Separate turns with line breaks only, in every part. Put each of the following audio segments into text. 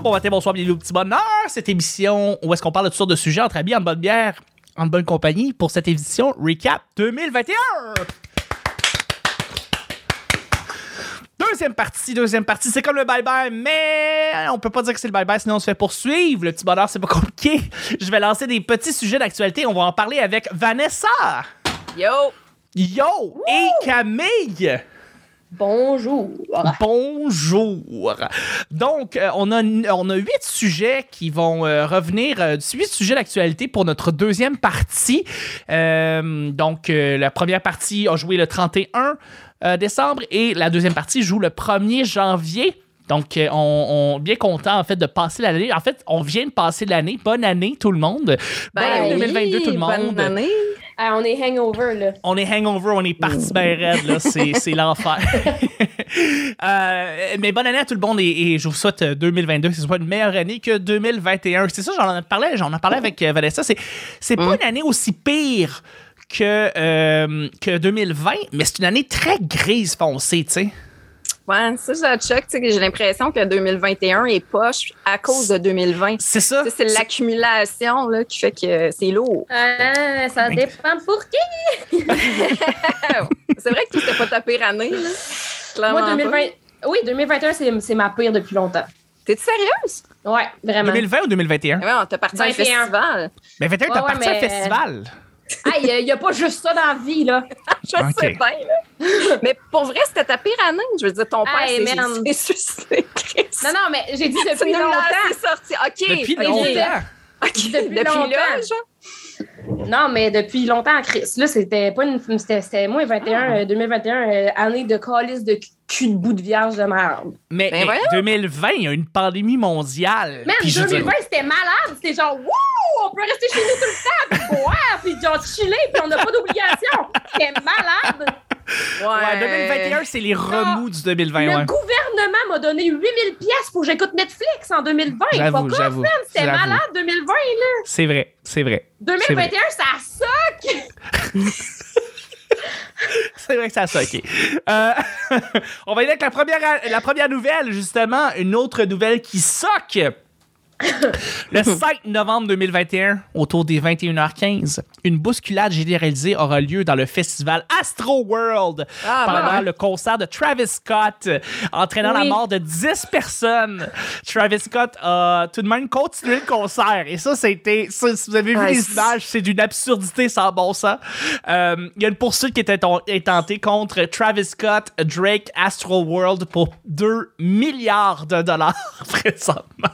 bonjour, bon matin, bonsoir, bienvenue au petit bonheur. Cette émission où est-ce qu'on parle de toutes sortes de sujets entre amis, en bonne bière, en bonne compagnie pour cette édition Recap 2021. Deuxième partie, deuxième partie, c'est comme le bye-bye, mais on peut pas dire que c'est le bye-bye, sinon on se fait poursuivre. Le petit bonheur, c'est pas compliqué. Je vais lancer des petits sujets d'actualité. On va en parler avec Vanessa.
Yo!
Yo! Et Camille!
Bonjour.
Bonjour. Donc, euh, on, a, on a huit sujets qui vont euh, revenir, euh, huit sujets d'actualité pour notre deuxième partie. Donc, la première partie a joué le 31 euh, décembre et la deuxième partie joue le 1er janvier. Donc, on, on bien content en fait de passer l'année. En fait, on vient de passer l'année. Bonne année tout le monde. Bonne année 2022 tout le monde.
Bonne année.
Ah, on est hangover, là.
On est hangover, on est parti bien raide, là. C'est, c'est l'enfer. Euh, mais bonne année à tout le monde et, et je vous souhaite euh, 2022 que ce soit une meilleure année que 2021. C'est ça, j'en ai parlé, j'en ai parlé avec euh, Vanessa. C'est, c'est pas une année aussi pire que, euh, que 2020, mais c'est une année très grise foncée, tu sais.
Ouais, ça, je check. tu sais, que J'ai l'impression que 2021 est poche à cause de 2020.
C'est ça.
C'est l'accumulation là, qui fait que c'est lourd.
Ah, ça dépend pour qui.
c'est vrai que tu t'es pas ta pire année. Là. Clairement
Moi, 2020...
pas.
Oui, 2021, c'est c'est ma pire depuis longtemps.
T'es-tu sérieuse?
Ouais, vraiment.
2020 ou 2021?
Ouais, on t'a parti à un
21.
festival.
Mais 21, t'as
Ouais, ouais,
parti à un
mais-
festival.
Ah, il n'y a, pas juste ça dans la vie, là.
Je sais bien. Là. Mais pour vrai, c'était ta pire année. Je veux dire, ton père
Hey,
s'est suicidé. Chris.
Non, non, mais j'ai dit depuis longtemps.
assez sorti. OK.
Depuis longtemps.
Depuis
Depuis,
longtemps.
là, genre.
Non, mais depuis longtemps, Chris. Là, c'était pas une. C'était c'était moi, 21,
Ah.
euh, 2021, euh, année de calice de cul de bout de vierge de merde.
Mais,
Ben
mais
voyons.
2020, il y a une pandémie mondiale. Dire-
2020, c'était malade. C'était genre, wouh, on peut rester chez nous tout le temps, puis boire, puis genre chiller, puis on n'a pas d'obligation. C'était malade.
Ouais, 2021, c'est les remous du 2020,
Le
ouais.
gouvernement m'a donné 8000 pièces pour que j'écoute Netflix en 2020.
J'avoue, j'avoue.
C'était
j'avoue.
malade, 2020, là.
C'est vrai, c'est vrai.
2021, ça suck.
C'est vrai que ça a soqué. Euh, on va y aller avec la première, la première nouvelle, justement. Une autre nouvelle qui soque. Le 5 novembre 2021, autour des 21h15, une bousculade généralisée aura lieu dans le festival Astro World
Ah,
pendant
ouais.
le concert de Travis Scott, entraînant la mort de 10 personnes. Travis Scott a tout de même continué le concert. Et ça, c'était. Si vous avez vu les images, c'est d'une absurdité sans bon sens. Euh, Il y a une poursuite qui était tentée contre Travis Scott, Drake, Astro World pour 2 milliards de dollars présentement.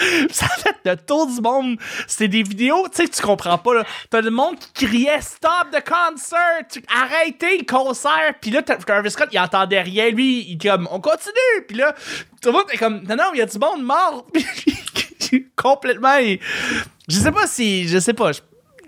Ça fait le tour du monde. C'était des vidéos, tu sais, que tu comprends pas. là. T'as le monde qui criait Stop the concert! Arrêtez le concert! Puis là, Travis Scott, il entendait rien. Lui, il est comme On continue! Puis là, tout le monde est comme Non, non, il y a du monde mort! Complètement. Je sais pas si. Je sais pas.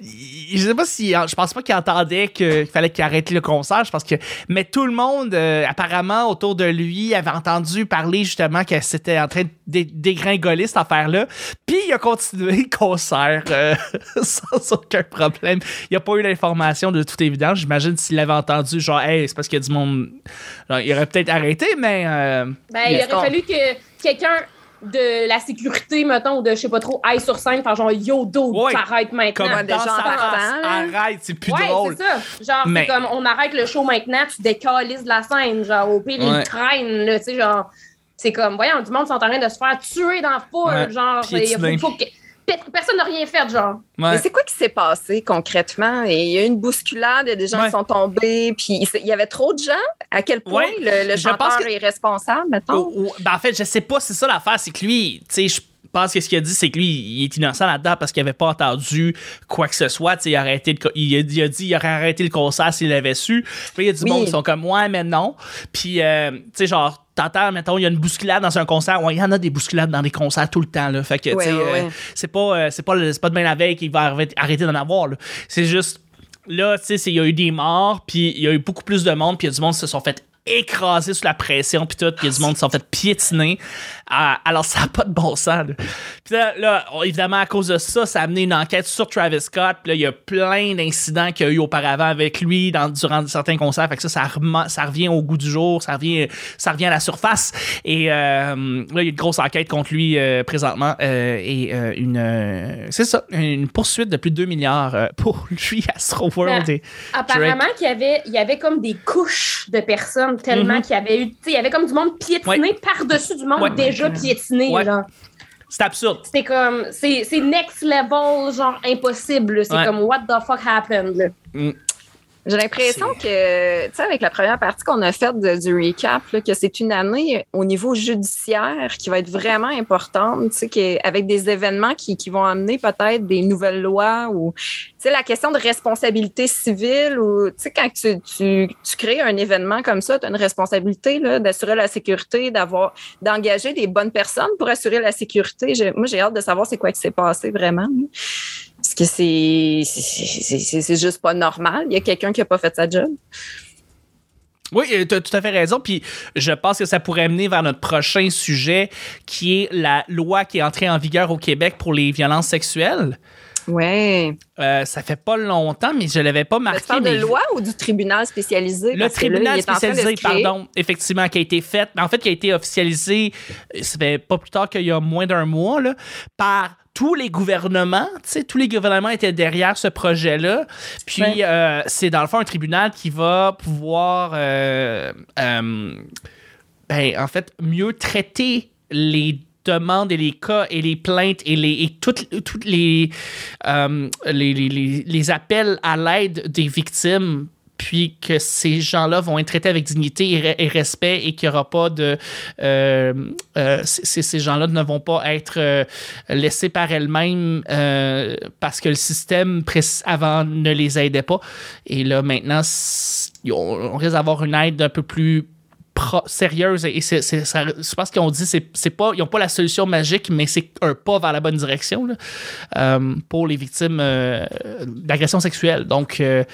Je sais pas si. Je pense pas qu'il entendait qu'il fallait qu'il arrête le concert. Je pense que. Mais tout le monde, euh, apparemment, autour de lui, avait entendu parler justement que c'était en train de dé- dégringoler cette affaire-là. Puis il a continué le concert euh, sans aucun problème. Il a pas eu l'information de toute évidence. J'imagine s'il l'avait entendu, genre, hey, c'est parce qu'il y a du monde. Il aurait peut-être arrêté, mais. euh,
Ben, il
Est-ce qu'on-
aurait fallu que quelqu'un de la sécurité, mettons, ou de je sais pas trop, aille sur scène, faire genre yo, do,
Ouais.
t'arrêtes maintenant.
comme
Ouais,
dans
déjà
sa
en
face,
partant, là.
arrête, c'est plus
ouais,
drôle.
c'est ça. Genre,
Mais-
c'est comme on arrête le show maintenant, tu décalises de la scène. Genre, au pire,
Ouais.
il traîne, là, tu sais, genre. C'est comme, voyons, du monde sont en train de se faire tuer dans la foule.
Ouais,
Genre, il faut, faut que. Pe- Personne n'a rien fait, genre.
Ouais.
Mais c'est quoi qui s'est passé concrètement? Et il y a eu une bousculade, il y a des gens
Ouais.
qui sont tombés, puis il y avait trop de gens? À quel point
Ouais,
le, le
je
chanteur
pense que-
est responsable, mettons?
Ou- ou- ben, en fait, je sais pas, c'est ça l'affaire, c'est que lui, tu sais, je pense que ce qu'il a dit, c'est que lui, il est innocent là-dedans parce qu'il avait pas entendu quoi que ce soit. Tu sais, il a arrêté le il, a, il a dit il aurait arrêté le concert s'il l'avait su. Puis il y a du
Oui.
monde qui sont comme ouais, mais non. Puis, euh, tu sais, genre, t'entends, mettons, il y a une bousculade dans un concert. Ouais, il y en a des bousculades dans des concerts tout le temps, là. Fait que, tu
Ouais,
sais,
ouais,
euh,
ouais.
c'est pas, euh, c'est pas, le- c'est pas demain la veille qu'il va arrêter, arrêter d'en avoir, là. C'est juste. Là, tu sais, il y a eu des morts, puis il y a eu beaucoup plus de monde, puis il y a du monde qui se sont fait écrasé sous la pression, puis tout, puis du monde qui s'en fait piétiner. Ah, alors, ça n'a pas de bon sens. Puis là, là, évidemment, à cause de ça, ça a amené une enquête sur Travis Scott. Puis là, il y a plein d'incidents qu'il y a eu auparavant avec lui dans, durant certains concerts. Fait que ça, ça, revient au goût du jour, ça revient, ça revient à la surface. Et euh, là, il y a une grosse enquête contre lui euh, présentement. euh, et une. c'est ça, une poursuite de plus de 2 milliards pour lui, Astro World.
Ben,
et-
Apparemment qu'il y avait, il y avait comme des couches de personnes tellement
Mhm.
qu'il y avait eu, tu sais, il y avait comme du monde piétiné
Ouais.
par-dessus du monde
Ouais.
déjà piétiné,
Ouais.
genre.
C'est absurde.
C'était comme, c'est c'est next level, genre impossible. C'est
Ouais.
comme what the fuck happened. là.
J'ai l'impression que, tu sais, avec la première partie qu'on a faite du recap, là, que c'est une année au niveau judiciaire qui va être vraiment importante, tu sais, avec des événements qui, qui vont amener peut-être des nouvelles lois ou, tu sais, la question de responsabilité civile ou, tu sais, quand tu, tu, tu crées un événement comme ça, tu as une responsabilité là, d'assurer la sécurité, d'avoir, d'engager des bonnes personnes pour assurer la sécurité. Moi, j'ai hâte de savoir c'est quoi qui s'est passé vraiment. Parce que c'est juste pas normal. Il y a quelqu'un qui a pas fait sa job.
Oui, tu as tout à fait raison. Puis je pense que ça pourrait mener vers notre prochain sujet, qui est la loi qui est entrée en vigueur au Québec pour les violences sexuelles.
Ouais.
Euh, ça fait pas longtemps, mais je l'avais pas marqué.
tu parles de loi ou du tribunal spécialisé?
Le
là,
tribunal spécialisé, pardon, effectivement, qui a été fait, en fait, qui a été officialisé, euh, ça fait pas plus tard qu'il y a moins d'un mois, là, par tous les gouvernements, tu sais, tous les gouvernements étaient derrière ce projet-là. Puis,
Ouais.
euh, c'est dans le fond un tribunal qui va pouvoir, euh, euh, ben, en fait, mieux traiter les demandes et les cas et les plaintes et, les, et toutes, toutes les, les, les- les appels à l'aide des victimes puis que ces gens-là vont être traités avec dignité et, re- et respect et qu'il n'y aura pas de... euh, euh, ces, gens-là ne vont pas être euh, laissés par elles-mêmes parce que le système avant ne les aidait pas. Et là, maintenant, on, risque d'avoir une aide un peu plus sérieuse et c'est, je pense qu'ils ont dit c'est, pas ils n'ont pas la solution magique mais c'est un pas vers la bonne direction euh, pour les victimes euh, d'agressions sexuelles. Donc euh,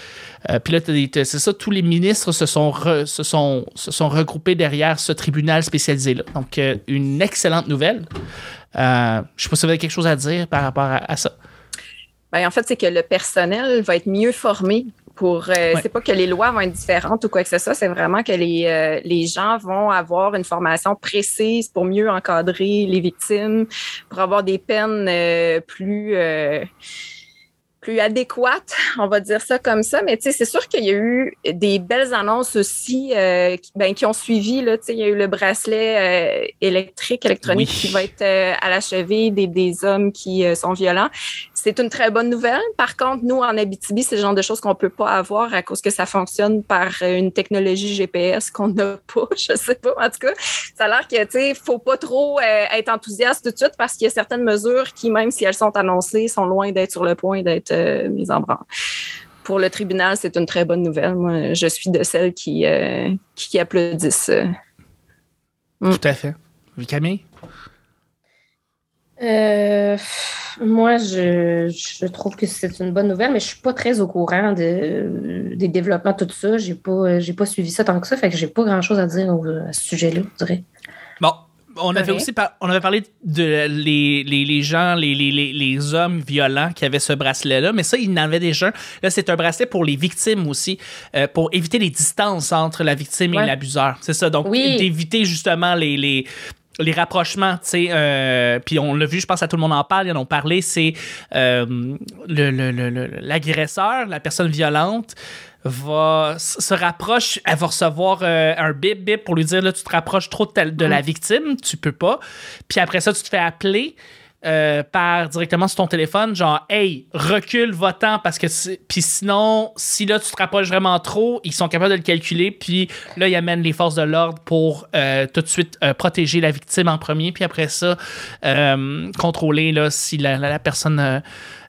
euh, puis là c'est ça tous les ministres se sont se sont se sont regroupés derrière ce tribunal spécialisé là. Donc une excellente nouvelle. Je sais pas si vous avez quelque chose à dire par rapport à, à ça.
Ben, en fait, c'est que le personnel va être mieux formé pour. euh,
Ouais.
C'est pas que les lois vont être différentes ou quoi que ce soit, c'est vraiment que les, euh, les gens vont avoir une formation précise pour mieux encadrer les victimes, pour avoir des peines euh, plus. Plus adéquate, on va dire ça comme ça. Mais tu sais, c'est sûr qu'il y a eu des belles annonces aussi euh, qui, ben, qui ont suivi. Là, tu sais, il y a eu le bracelet euh, électrique, électronique
Oui.
qui va être euh, à la cheville des, des hommes qui sont violents. C'est une très bonne nouvelle. Par contre, nous, en Abitibi, c'est le genre de choses qu'on peut pas avoir à cause que ça fonctionne par une technologie GPS qu'on n'a pas. Je sais pas. En tout cas, ça a l'air que, tu sais, faut pas trop être enthousiaste tout de suite parce qu'il y a certaines mesures qui, même si elles sont annoncées, sont loin d'être sur le point d'être euh, mises en branle. Pour le tribunal, c'est une très bonne nouvelle. Moi, je suis de celles qui, euh, qui, applaudissent. euh. Mm.
tout à fait Camille?
Euh, moi, je, je trouve que c'est une bonne nouvelle, mais je suis pas très au courant de, des développements, tout ça. J'ai pas, j'ai pas suivi ça tant que ça, fait que j'ai pas grand chose à dire au- à ce sujet-là, je dirais.
On avait aussi par- on avait parlé de les, les, les gens, les, les, les, hommes violents qui avaient ce bracelet-là, mais ça, il en avait déjà. un. Là, c'est un bracelet pour les victimes aussi, euh, pour éviter les distances entre la victime et l'abuseur. C'est ça, donc
Oui.
d'éviter justement les, les, les rapprochements, tu sais, euh, puis on l'a vu, je pense à tout le monde en parle, ils en ont parlé, c'est euh, le- le- le- le- l'agresseur, la personne violente va se rapproche, elle va recevoir euh, un bip bip pour lui dire là tu te rapproches trop de, ta- de la victime, tu peux pas. Puis après ça tu te fais appeler euh, par directement sur ton téléphone genre hey recule votant parce que c'est- puis sinon si là tu te rapproches vraiment trop ils sont capables de le calculer puis là ils amènent les forces de l'ordre pour euh, tout de suite protéger la victime en premier puis après ça euh, contrôler là si la, la- la personne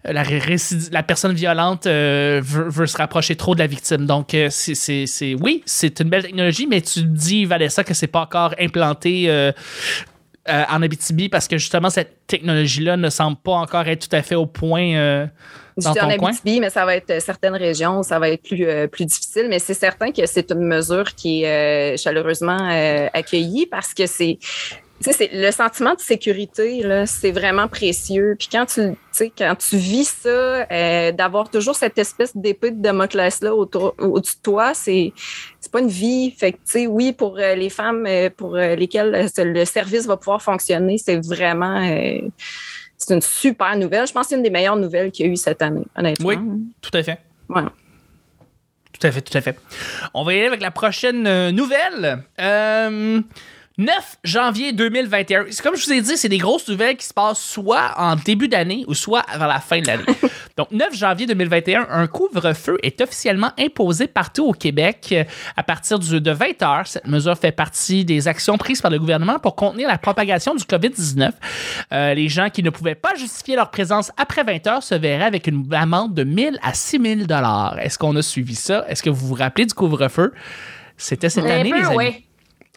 la, récidi- la personne violente euh, veut, veut se rapprocher trop de la victime. Donc, euh, c'est, oui, c'est une belle technologie, mais tu dis, Vanessa, que c'est pas encore implanté euh, euh, en Abitibi parce que justement, cette technologie-là ne semble pas encore être tout à fait au point euh, dans
en
ton coin?
Abitibi, mais ça va être euh, certaines régions, ça va être plus, euh, plus difficile. Mais c'est certain que c'est une mesure qui est euh, chaleureusement euh, accueillie parce que c'est. Tu sais, c'est- le sentiment de sécurité, c'est vraiment précieux. Puis quand tu, quand vis ça, euh, d'avoir toujours cette espèce d'épée de Damoclès-là autour- au-dessus de toi, c'est, pas une vie. Fait que, oui, pour euh, les femmes euh, pour lesquelles le service va pouvoir fonctionner, c'est vraiment, c'est une super nouvelle. Je pense que c'est une des meilleures nouvelles qu'il y a eu cette année, honnêtement.
Oui. Tout à fait.
Ouais.
Tout à fait, tout à fait. On va y aller avec la prochaine nouvelle. Euh, 9 janvier 2021. C'est Comme je vous ai dit, c'est des grosses nouvelles qui se passent soit en début d'année ou soit vers la fin de l'année. Donc, 9 janvier 2021, un couvre-feu est officiellement imposé partout au Québec à partir du- de 20 heures. Cette mesure fait partie des actions prises par le gouvernement pour contenir la propagation du COVID-19. Euh, les gens qui ne pouvaient pas justifier leur présence après 20 heures se verraient avec une amende de 1000 à 6000 dollars. Est-ce qu'on a suivi ça? Est-ce que vous vous rappelez du couvre-feu? C'était cette
Un
année, les amis.
ouais.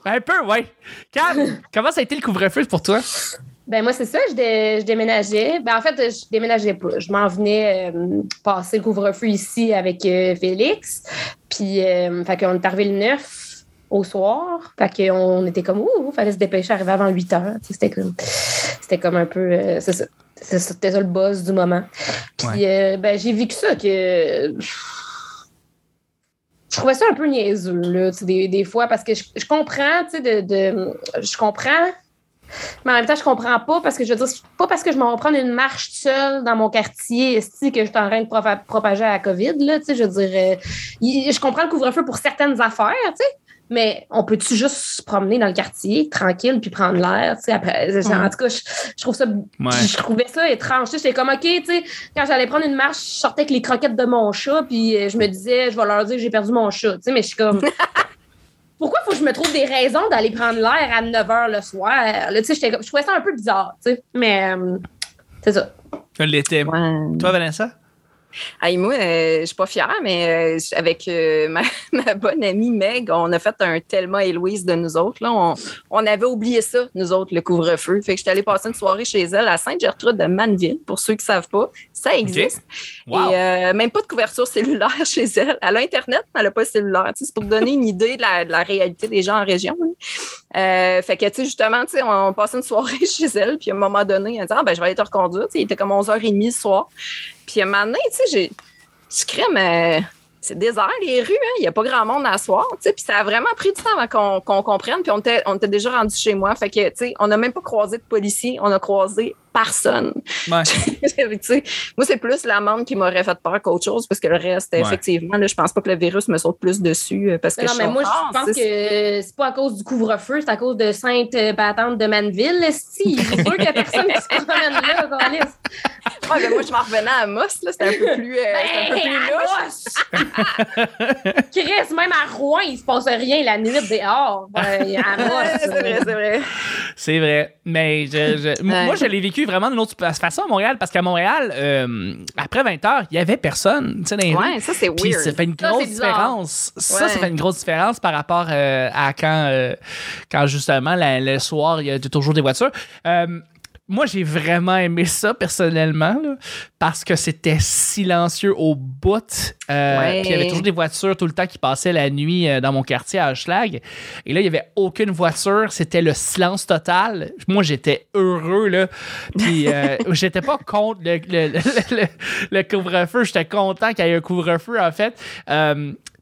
Un peu, oui. comment ça a été le couvre-feu pour toi?
Ben moi, c'est ça, je, dé- je déménageais. Ben en fait, je déménageais pas. Je m'en venais euh, passer le couvre-feu ici avec euh, Félix. Puis, euh, fait qu'on est arrivé le 9 au soir. Fait qu'on était comme, ouh, fallait se dépêcher, arriver avant 8 heures. C'était comme, c'était comme un peu, euh, c'est ça. C'était ça le buzz du moment. Puis, ben, j'ai vécu ça que. Je trouvais ça un peu niaiseux, là, des, des fois, parce que je, comprends, tu sais, de, de- Je comprends mais en même temps, je comprends pas parce que je veux dire, pas parce que je m'en vais une marche seule dans mon quartier que je suis en train de propa- propager à la COVID. Là, tu sais, je veux dire, euh, je comprends le couvre-feu pour certaines affaires, tu sais, mais on peut-tu juste se promener dans le quartier tranquille puis prendre l'air, tu sais, après. En tout cas, je, je trouve ça, je trouvais ça étrange. Tu sais, J'étais comme, OK, tu sais, quand j'allais prendre une marche, je sortais avec les croquettes de mon chat puis euh, je me disais, je vais leur dire que j'ai perdu mon chat, tu sais, mais je suis comme. Pourquoi faut que je me trouve des raisons d'aller prendre l'air à 9 h le soir? Là, tu sais, j'étais comme- je trouvais ça un peu bizarre, tu sais. Mais euh, c'est ça.
Je l'étais.
Ouais.
Toi, Vanessa?
Hey, moi, euh, je suis pas fière, mais euh, avec euh, ma, ma bonne amie Meg, on a fait un Thelma et Louise de nous autres. Là. On, on avait oublié ça, nous autres, le couvre-feu. Fait que j'étais allée passer une soirée chez elle à Sainte-Gertrude de Manville, pour ceux qui savent pas. Ça existe.
Wow.
Et euh, même pas de couverture cellulaire chez elle. Elle a Internet, mais elle n'a pas de cellulaire. C'est pour donner une idée de la, de la réalité des gens en région. fait que, tu sais, justement, tu sais, on, on passait une soirée chez elle, puis à un moment donné, elle dit Ah, ben, je vais aller te reconduire. Il était comme 11h30 le soir. Puis à un moment tu sais. Je crée, mais c'est désert, les rues, hein. il n'y a pas grand monde à soir. tu sais. Puis ça a vraiment pris du temps avant qu'on comprenne. Puis on était, on déjà rendu chez moi. Fait que, tu sais, on n'a même pas croisé de policiers, on a croisé personne.
Ouais.
Moi, c'est plus l'amende qui m'aurait fait peur qu'autre chose, parce que le reste,
Ouais.
effectivement, là, je pense pas que le virus me saute plus dessus. euh, Parce que
non,
je
mais moi, je pense
c'est-
que c'est pas à cause du couvre-feu, c'est à cause de Sainte-Patente de Manville, esti. C'est sûr qu'il y a personne qui se promène là.
Ouais, mais moi, je m'en revenais à Moss, là, c'était un peu plus, euh, c'était un peu
Ben,
plus louche.
Chris, même à Rouen, il se passe rien la nuit dehors. Ouais, à
c'est vrai, c'est vrai.
C'est vrai. Mais je- je- m-
Ouais.
moi, je l'ai vécu vraiment d'une autre façon à Montréal parce qu'à Montréal, euh, après 20 heures, il y avait personne tu sais.
Ouais, ça, c'est weird.
ça fait une grosse différence. Ça, ça fait une grosse différence par rapport euh, à quand, euh, quand justement, la- le soir, il y a toujours des voitures. Moi, j'ai vraiment aimé ça personnellement là, parce que c'était silencieux au bout. Euh,
Ouais.
Puis il y avait toujours des voitures tout le temps qui passaient la nuit euh, dans mon quartier à Hochelag. Et là, il y avait aucune voiture. C'était le silence total. Moi, j'étais heureux. Là. Puis euh, j'étais pas contre le, le, le- le- le couvre-feu. J'étais content qu'il y ait un couvre-feu, en fait.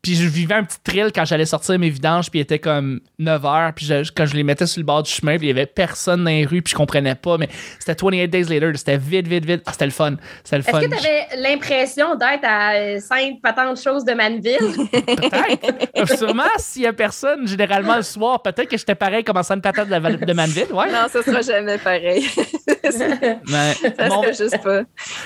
Puis je vivais un petit thrill quand j'allais sortir mes vidanges, puis il était comme 9 h, puis je- quand je les mettais sur le bord du chemin, puis il y avait personne dans les rues, puis je comprenais pas, mais c'était 28 Days Later, c'était vite, vite, vite. Ah, c'était le fun. C'était le
Est-ce
fun.
que tu avais l'impression d'être à euh, Sainte-Patente chose de Manville?
Peut-être. Sûrement, s'il y a personne, généralement le soir, peut-être que j'étais pareil comme en de patate de, de Manville, ouais.
Non, ça sera jamais pareil.
Mais,
ça
mon-
serait juste pas.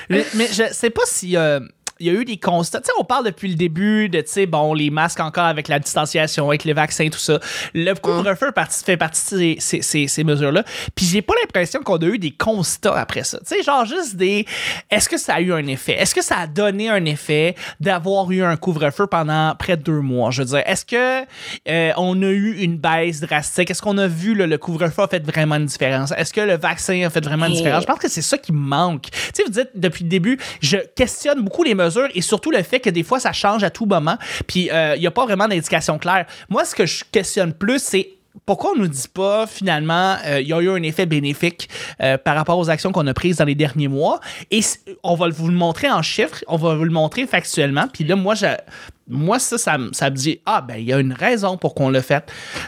mais mais je sais pas si. euh, il y a eu des constats. Tu sais, on parle depuis le début de, tu sais, bon, les masques encore avec la distanciation, avec les vaccins, tout ça. Le couvre-feu fait partie de ces, ces- ces- ces mesures-là. Puis j'ai pas l'impression qu'on a eu des constats après ça. Tu sais, genre juste des. Est-ce que ça a eu un effet? Est-ce que ça a donné un effet d'avoir eu un couvre-feu pendant près de deux mois? Je veux dire, est-ce que euh, on a eu une baisse drastique? Est-ce qu'on a vu là, le couvre-feu a fait vraiment une différence? Est-ce que le vaccin a fait vraiment une différence? Je pense que c'est ça qui manque. Tu sais, vous dites depuis le début, je questionne beaucoup les mesures et surtout le fait que des fois ça change à tout moment. Puis euh, il n'y a pas vraiment d'indication claire. Moi, ce que je questionne plus, c'est pourquoi on nous dit pas finalement euh, il y a eu un effet bénéfique euh, par rapport aux actions qu'on a prises dans les derniers mois? Et on va vous le montrer en chiffres, on va vous le montrer factuellement. Puis là, moi, je, moi ça, ça, me- ça me dit ah ben il y a une raison pour qu'on l'a fait.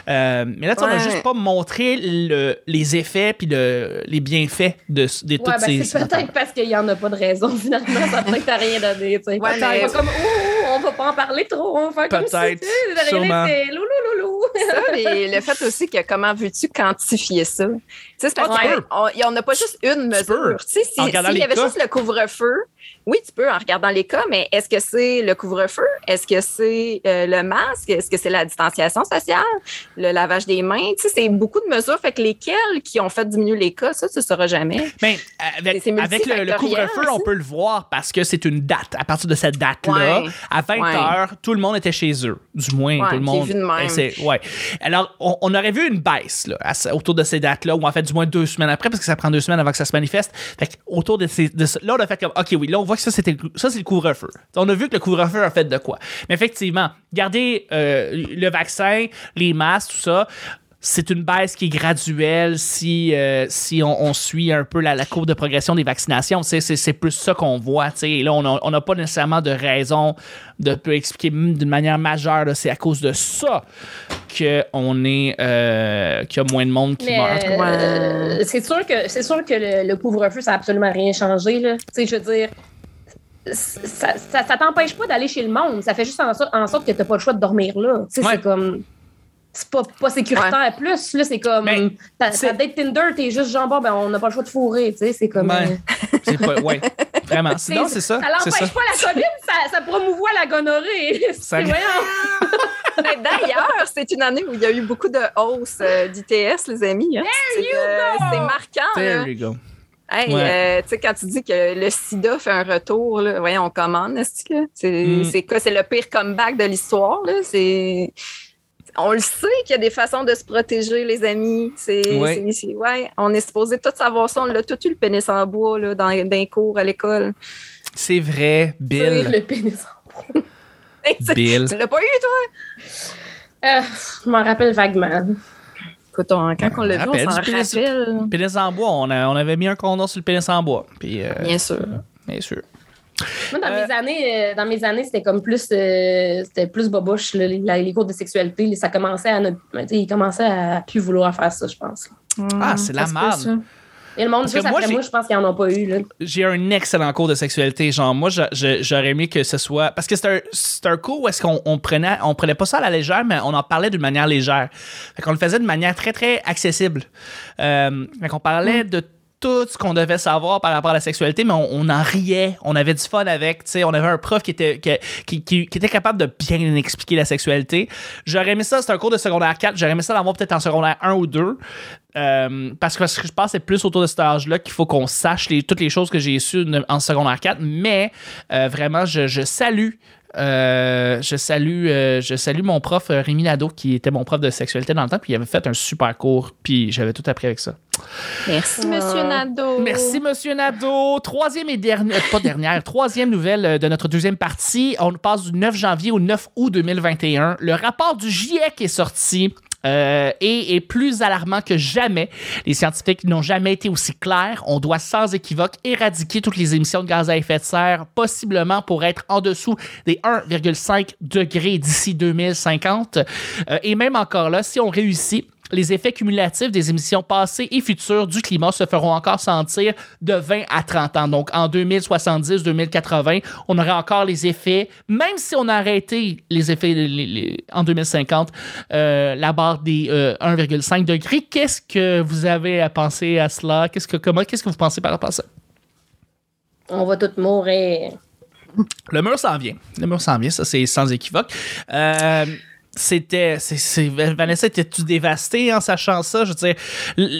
Euh, mais là, tu sais, on a
Ouais.
juste pas montré le- les effets puis le- les bienfaits de, de toutes
Ouais, ben,
ces.
c'est peut-être parce qu'il n'y en a pas de raison, finalement. Ça peut-être t'as rien donné. tu sais.
Ouais,
Peut-être
mais-
pas comme, oh, on va pas en parler trop. On va faire comme si,
Peut-être, sûrement.
loulou, loulou.
ça, mais le fait aussi que comment veux-tu quantifier ça? Tu sais, c'est parce
Ah, tu
que
peux.
on- y- on n'a pas juste une mesure. Tu sais, si- s'il y avait
cas.
juste le couvre-feu, oui, tu peux en regardant les cas, mais est-ce que c'est le couvre-feu? Est-ce que c'est euh, le masque? Est-ce que c'est la distanciation sociale? Le lavage des mains? Tu sais, c'est beaucoup de mesures. Fait que lesquelles qui ont fait diminuer les cas, ça, tu ne sauras jamais.
Mais avec,
c'est
avec le, couvre-feu, on peut le voir parce que c'est une date. À partir de cette date-là,
Ouais.
à 20
Ouais.
heures, tout le monde était chez eux. Du moins,
Ouais,
tout le monde.
vu de même.
C'est- ouais. Alors, on, on aurait vu une baisse là, à autour de ces dates-là, ou en fait, du moins deux semaines après, parce que ça prend deux semaines avant que ça se manifeste. Fait que autour de ces. de là, on a fait comme, OK, oui, là, on voit que ça, c'était, ça c'est le couvre-feu. On a vu que le couvre-feu a fait de quoi. Mais effectivement, garder euh, le vaccin, les masques, tout ça. C'est une baisse qui est graduelle si, euh, si on, on suit un peu la, la courbe de progression des vaccinations. C'est, c'est plus ça qu'on voit. tu sais. Et là, on n'a on n'a pas nécessairement de raison de peut expliquer mm, d'une manière majeure. là, C'est à cause de ça qu'on est euh, qu'il y a moins de monde qui
Mais
meurt.
euh, c'est sûr que c'est sûr que le, le couvre-feu, ça n'a absolument rien changé. Là. Tu sais, je veux dire, ça, ça, ça t'empêche pas d'aller chez le monde. Ça fait juste en, so- en sorte que t'as pas le choix de dormir là. Tu sais,
Ouais.
c'est comme. C'est pas, pas sécuritaire plus. Là, c'est comme.
Mais
ta, date Tinder, t'es juste genre, bon, ben, on n'a pas le choix de fourrer. Tu sais, c'est comme.
Ouais.
euh,
pas, ouais, vraiment. Sinon, c'est ça.
Ça l'empêche pas la COVID, ça, ça promouvoit la gonorrhée. C'est.
Mais D'ailleurs, c'est une année où il y a eu beaucoup de hausse euh, d'ITS, les amis. hein. C'est euh, c'est marquant.
There you go.
Hey,
Ouais.
euh, tu sais, quand tu dis que le sida fait un retour, là, voyons, on commande, est-ce que? C'est
Mm.
quoi? C'est le pire comeback de l'histoire, là. C'est. On le sait qu'il y a des façons de se protéger, les amis. C'est,
Ouais.
on est supposé tout savoir ça. On l'a tout eu le pénis en bois là, dans, dans les cours à l'école.
C'est vrai, Bill.
Le pénis.
Bill.
Tu l'as pas eu, toi?
Euh, je m'en rappelle vaguement.
Écoute, on- quand on l'a vu, on s'en
pénis-
rappelle.
Pénis en bois, on, a- on avait mis un condom sur le pénis en bois. Puis, euh,
Bien sûr.
bien sûr.
Moi, dans
Euh,
mes années, euh, dans mes années, c'était comme plus, euh, c'était plus boboche, là, les, la- les cours de sexualité. ça commençait à, ne, ils commençaient à plus vouloir faire ça, je pense.
Ah, c'est la merde.
Et le monde,
Parce
juste après moi, je pense qu'ils en ont pas eu. Là.
J'ai un excellent cours de sexualité. Genre, moi, j'aurais aimé que ce soit. Parce que c'est un, cours où est-ce qu'on on prenait, on prenait pas ça à la légère, mais on en parlait d'une manière légère. Fait qu'on le faisait de manière très, très accessible. Euh, fait qu'on parlait de tout ce qu'on devait savoir par rapport à la sexualité, mais on, en riait, on avait du fun avec, tu sais, on avait un prof qui était, qui, qui, était capable de bien expliquer la sexualité. J'aurais aimé ça, c'est un cours de secondaire 4, j'aurais aimé ça l'avoir peut-être en secondaire 1 ou 2, euh, parce que ce que je pense c'est plus autour de cet âge-là qu'il faut qu'on sache les, toutes les choses que j'ai su en secondaire 4, mais euh, vraiment, je, je salue euh, je salue euh, je salue mon prof euh, Rémi Nadeau qui était mon prof de sexualité dans le temps puis il avait fait un super cours puis j'avais tout appris avec ça.
Merci,
Ah.
Monsieur Nadeau.
Merci, Monsieur Nadeau. Troisième et dernière, pas dernière, troisième nouvelle de notre deuxième partie. On passe du 9 janvier au 9 août 2021. Le rapport du GIEC est sorti. Euh, et est plus alarmant que jamais. Les scientifiques n'ont jamais été aussi clairs. On doit sans équivoque éradiquer toutes les émissions de gaz à effet de serre, possiblement pour être en dessous des 1,5 degrés d'ici 2050. Euh, et même encore là, si on réussit, les effets cumulatifs des émissions passées et futures du climat se feront encore sentir de 20 à 30 ans. Donc, en 2070-2080, on aura encore les effets, même si on a arrêté les effets les- les- en 2050, euh, la barre des euh, 1,5 degrés. Qu'est-ce que vous avez à penser à cela? Qu'est-ce que, comment, qu'est-ce que vous pensez par rapport à ça?
On va tous mourir.
Le mur s'en vient. Le mur s'en vient, ça c'est sans équivoque. Euh, c'était. c'est- c'est- Vanessa, étais-tu dévastée en sachant ça? Je veux dire,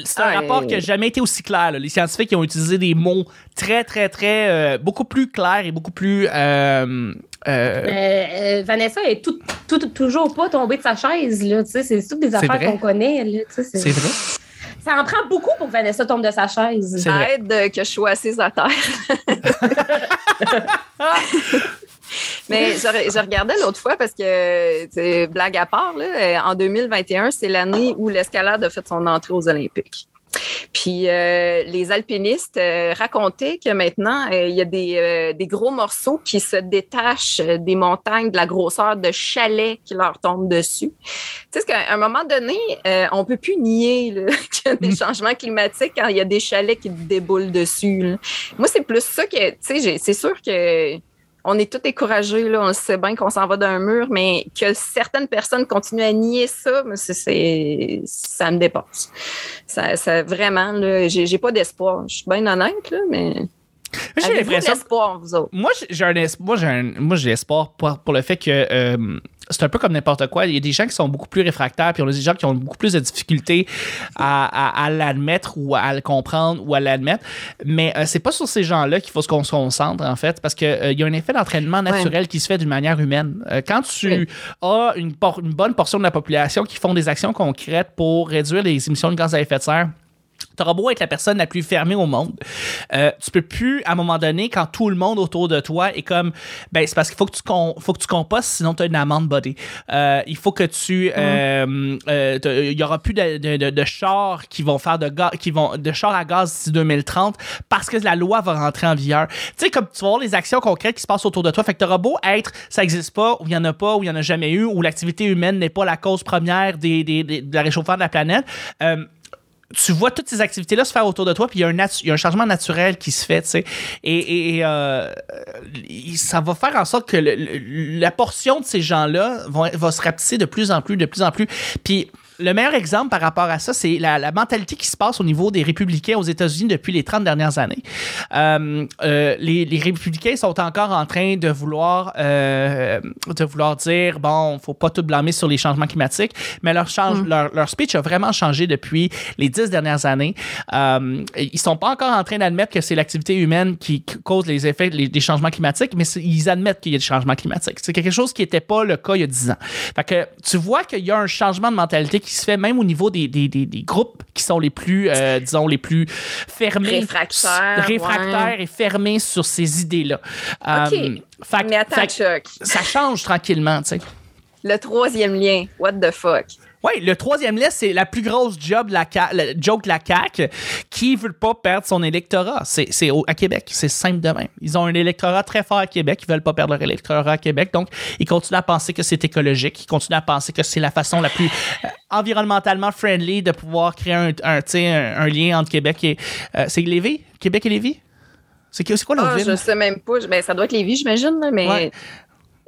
c'est un rapport qui n'a jamais été aussi clair. là. Les scientifiques ils ont utilisé des mots très, très, très. euh, beaucoup plus clairs et beaucoup plus. euh, euh,
Vanessa est tout, tout- toujours pas tombée de sa chaise. Là, tu sais, c'est toutes des affaires
vrai.
qu'on connaît. Là, tu sais, c'est-
c'est vrai?
Ça en prend beaucoup pour que Vanessa tombe de sa chaise.
C'est vrai.
Ça aide que je sois assise à terre. Mais je, je regardais l'autre fois parce que, blague à part, là, euh, en 2021, c'est l'année où l'escalade a fait son entrée aux Olympiques. Puis euh, les alpinistes euh, racontaient que maintenant, euh, il y a des, euh, des gros morceaux qui se détachent des montagnes de la grosseur de chalets qui leur tombent dessus. Tu sais, qu'à un moment donné, euh, on peut plus nier qu'il y a des changements climatiques quand il y a des chalets qui te déboulent dessus. là. Moi, c'est plus ça que, tu sais, c'est sûr que on est tous découragés, là, on sait bien qu'on s'en va d'un mur, mais que certaines personnes continuent à nier ça, c'est, ça me dépasse. Ça, ça vraiment, là, j'ai, pas d'espoir. Je suis bien honnête, là, mais
J'ai l'impression.
autres?
Moi, j'ai un es- moi, j'ai un- moi, j'ai espoir pour, pour le fait que euh, c'est un peu comme n'importe quoi. Il y a des gens qui sont beaucoup plus réfractaires, puis on a des gens qui ont beaucoup plus de difficultés à, à- à l'admettre ou à le comprendre ou à l'admettre. Mais euh, c'est pas sur ces gens-là qu'il faut qu'on se concentre, en fait, parce qu'il y a un effet d'entraînement naturel qui se fait d'une manière humaine. Euh, quand tu as une, une bonne portion de la population qui font des actions concrètes pour réduire les émissions de gaz à effet de serre, T'auras beau être la personne la plus fermée au monde, euh, tu peux plus, à un moment donné, quand tout le monde autour de toi est comme, ben c'est parce qu'il faut que tu faut que tu compostes, sinon tu as une amende body. Euh, il faut que tu, euh, euh, t'as- il y aura plus de, de, de- de chars qui vont faire de qui vont de chars à gaz d'ici 2030 parce que la loi va rentrer en vigueur. Tu sais comme tu vas voir les actions concrètes qui se passent autour de toi, fait que t'auras beau être, ça existe pas, ou il y en a pas, ou il y en a jamais eu, ou l'activité humaine n'est pas la cause première des, des, des- de la réchauffement de la planète. Tu vois toutes ces activités-là se faire autour de toi, puis il y, a un y a un changement naturel qui se fait, tu sais. Et, et, euh, ça va faire en sorte que le- le- la portion de ces gens-là vont- va se rapetisser de plus en plus, de plus en plus. Puis le meilleur exemple par rapport à ça, c'est la, la mentalité qui se passe au niveau des républicains aux États-Unis depuis les 30 dernières années. Euh, euh, les, les républicains sont encore en train de vouloir, euh, de vouloir dire, bon, faut pas tout blâmer sur les changements climatiques, mais leur, change, leur, leur speech a vraiment changé depuis les dix dernières années. Euh, ils sont pas encore en train d'admettre que c'est l'activité humaine qui cause les effets les- des changements climatiques, mais ils admettent qu'il y a des changements climatiques. C'est quelque chose qui n'était pas le cas il y a 10 ans. Fait que tu vois qu'il y a un changement de mentalité qui se fait même au niveau des, des, des, des groupes qui sont les plus, euh, disons, les plus fermés.
Réfractaires,
Réfractaires
ouais.
et fermés sur ces idées-là.
OK.
Euh, fait que-
Mais attends,
fait ça change tranquillement, tu sais.
le troisième lien, what the fuck?
Oui, le troisième liste, c'est la plus grosse job de la le joke de la CAQ qui veut pas perdre son électorat. C'est c'est au- à Québec. C'est simple de même. Ils ont un électorat très fort à Québec. Ils veulent pas perdre leur électorat à Québec. Donc, ils continuent à penser que c'est écologique. Ils continuent à penser que c'est la façon la plus euh, environnementalement friendly de pouvoir créer un, un, lien entre Québec et. euh, c'est Lévis? Québec et Lévis? C'est quoi l'autre
Ah,
ville?
je sais même pas. Ben, ça doit être Lévis, j'imagine, mais,
Ouais.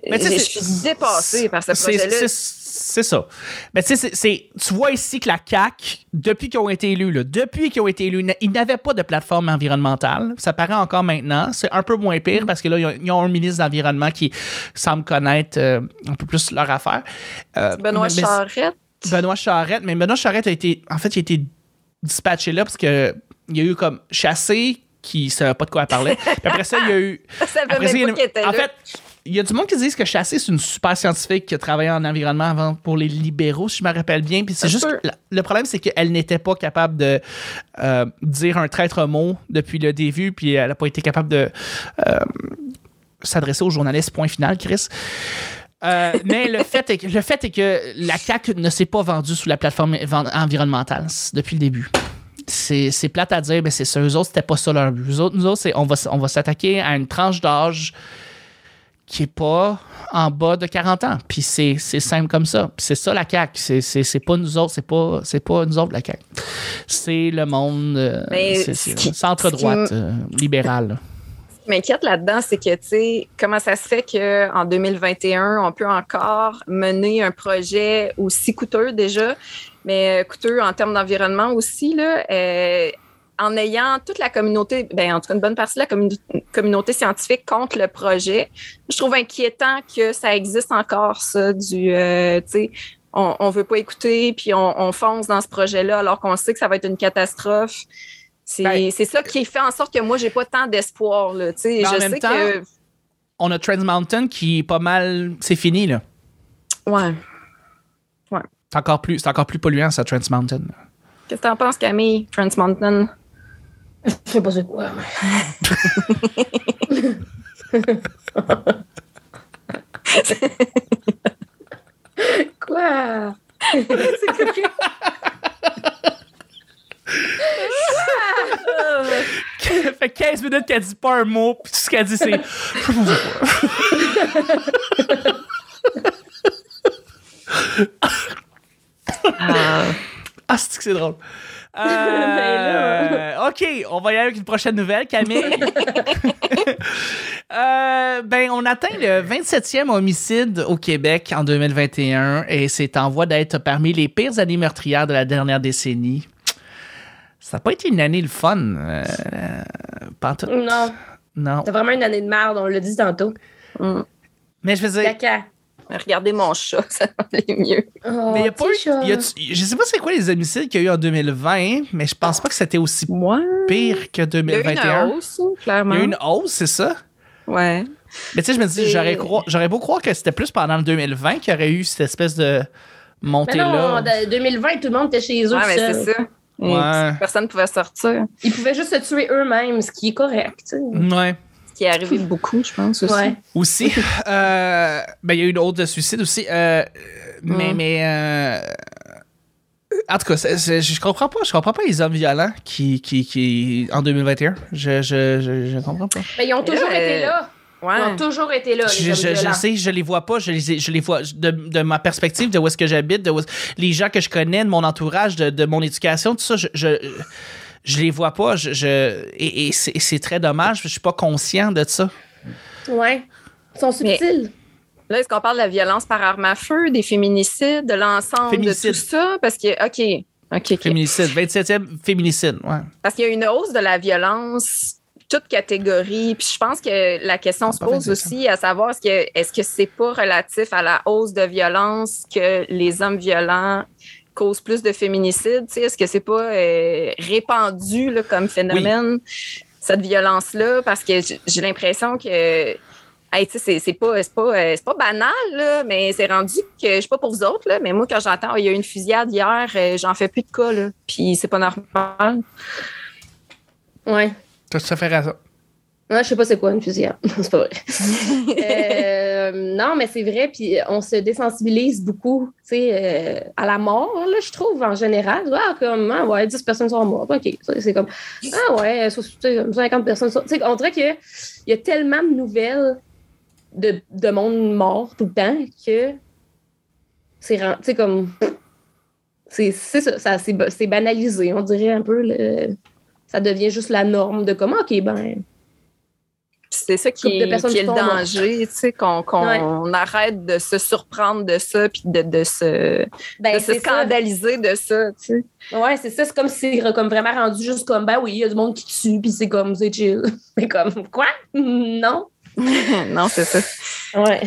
Mais tu sais,
je
c'est-
suis dépassée par ce
c'est-
projet-là.
c'est- ça. Mais tu sais, tu vois ici que la CAQ, depuis qu'ils ont été élus, là, depuis qu'ils ont été élus, ils n'avaient pas de plateforme environnementale. Ça paraît encore maintenant. C'est un peu moins pire parce que là, ils ont, ils ont un ministre d'Environnement qui semble connaître euh, un peu plus leur affaire. Euh,
Benoît
mais-
Charette.
Benoît Charette. Mais Benoît Charette a été, en fait, il a été dispatché là parce que il y a eu comme chassé qui ne savait pas de quoi elle parlait. Puis après ça, il y a eu
Ça
après ça, il y a en fait, il y a du monde qui disent que Chassé, c'est une super scientifique qui a travaillé en environnement avant pour les libéraux, si je me rappelle bien. Puis c'est juste que le problème, c'est qu'elle n'était pas capable de euh, dire un traître mot depuis le début, puis elle n'a pas été capable de euh, s'adresser aux journalistes. Point final, Chris. Euh, mais le fait, est que, le fait est que la CAQ ne s'est pas vendue sous la plateforme environnementale depuis le début. C'est plate à dire, mais c'est ça. Eux autres, c'était pas ça leur but. Eux autres, nous autres, c'est on va, s- on va s'attaquer à une tranche d'âge qui est pas en bas de 40 ans. Puis c'est c'est simple comme ça. Puis c'est ça la CAQ. C'est- C'est c'est pas nous autres, c'est pas, c'est pas nous autres la CAQ. C'est le monde euh, centre-droite,
ce
euh, libéral.
Ce qui m'inquiète là-dedans, c'est que, tu sais, comment ça se fait qu'en 2021, on peut encore mener un projet aussi coûteux déjà, mais euh, coûteux en termes d'environnement aussi, là, euh, en ayant toute la communauté, ben, en tout cas une bonne partie de la commu- communauté scientifique contre le projet, je trouve inquiétant que ça existe encore, ça, du, euh, tu sais, on, on veut pas écouter, puis on, on fonce dans ce projet-là alors qu'on sait que ça va être une catastrophe. C'est
Ben,
ça qui fait en sorte que moi, j'ai pas tant d'espoir, là, tu sais.
Mais en
Je sais
temps-
que,
On a Trans Mountain qui est pas mal. C'est fini, là.
ouais.
C'est encore plus, encore plus polluant, ça, Trans Mountain.
Qu'est-ce que t'en penses, Camille, Trans Mountain?
Je sais pas c'est quoi. quoi?
Ça fait 15 minutes qu'elle dit pas un mot, puis tout ce qu'elle dit, c'est. Ah, c'est que c'est drôle. Euh, OK, on va y aller avec une prochaine nouvelle, Camille. Euh, ben, on atteint le 27e homicide au Québec en 2021 et c'est en voie d'être parmi les pires années meurtrières de la dernière décennie. Ça n'a pas été une année le fun. Euh, pantoute?
Non,
Non.
c'est vraiment une année de merde, on l'a dit tantôt.
Mm.
Mais je veux dire,
Caca.
Regardez mon chat, ça va mieux.
Oh,
mais il y a pas eu. y a- je sais pas c'est quoi les homicides qu'il y a eu en 2020, mais je pense pas que c'était aussi pire que
Il y a eu
2021.
une hausse, clairement.
Il y a eu une hausse, c'est ça?
Ouais.
Mais tu sais, je me dis, j'aurais, beau croire que c'était plus pendant le 2020 qu'il y aurait eu cette espèce de
Mais
montée-là.
non, en 2020, tout le monde était chez eux. Tout
mais
seul.
c'est ça.
Ouais.
Personne ne pouvait sortir.
Ils pouvaient juste se tuer eux-mêmes, ce qui est correct. tu sais.
Ouais.
Ce qui est arrivé beaucoup, je pense aussi.
Ouais.
Aussi, euh, ben, il y a eu une autre de suicide aussi. euh, mais,
Mm.
mais euh, en tout cas, c'est- c'est- je comprends pas. Je comprends pas les hommes violents qui, qui, qui en 2021. Je, je, je, je comprends pas.
Mais ils ont toujours
là,
été
euh,
là. Ils
Ouais.
ont toujours été là. les
Je, je, je sais, je les vois pas, je les, je les vois de, de ma perspective, de où est-ce que j'habite, de où est- les gens que je connais, de mon entourage, de, de mon éducation, tout ça, je, je, je les vois pas. Je, je- et et c'est c'est très dommage, je suis pas conscient de ça.
Ouais. Ils sont
Mais-
subtils.
Là, est-ce qu'on parle de la violence par arme à feu, des féminicides, de l'ensemble de tout ça? Parce que, OK.
Féminicide, 27e féminicide, ouais.
Parce qu'il y a une hausse de la violence, toute catégorie. Puis je pense que la question se
Pas
pose
27,
aussi à savoir est-ce que est-ce que c'est pas relatif à la hausse de violence que les hommes violents causent plus de féminicides? Tu sais, Est-ce que c'est pas euh, répandu là, comme phénomène, cette violence-là? Parce que j'ai l'impression que Hey, tu sais, c'est, c'est pas, c'est pas, euh, c'est pas banal, là, mais c'est rendu que, je sais pas pour vous autres, là, mais moi, quand j'entends, Ah, il y a eu une fusillade hier, euh, j'en fais plus de cas, là, puis c'est pas normal.
Ouais.
Tu as tout à fait raison.
Ouais, je sais pas c'est quoi une fusillade. c'est pas vrai. Euh, non, mais c'est vrai, puis on se désensibilise beaucoup, tu sais, euh, à la mort, là, je trouve, en général. Ah, comme, ah, ouais, 10 personnes sont mortes. OK. C'est comme, ah, ouais, so- tu sais, 50 personnes sont. Tu sais, on dirait qu'il y a tellement de nouvelles de, de monde mort tout le temps que c'est, comme. C'est ça, c'est ba- c'est banalisé, on dirait un peu. le- ça devient juste la norme de comment, OK, ben.
C'est ça qui est,
personnes
qui est le danger, tu sais, qu'on qu'on arrête de se surprendre de ça, puis de, de se,
Ben,
de se
c'est ça.
scandaliser de ça, tu sais.
Ouais, c'est ça. C'est comme si c'est comme vraiment rendu juste comme, ben oui, il y a du monde qui tue, puis c'est comme, c'est chill. C'est comme, quoi? Non?
non, c'est ça.
Ouais.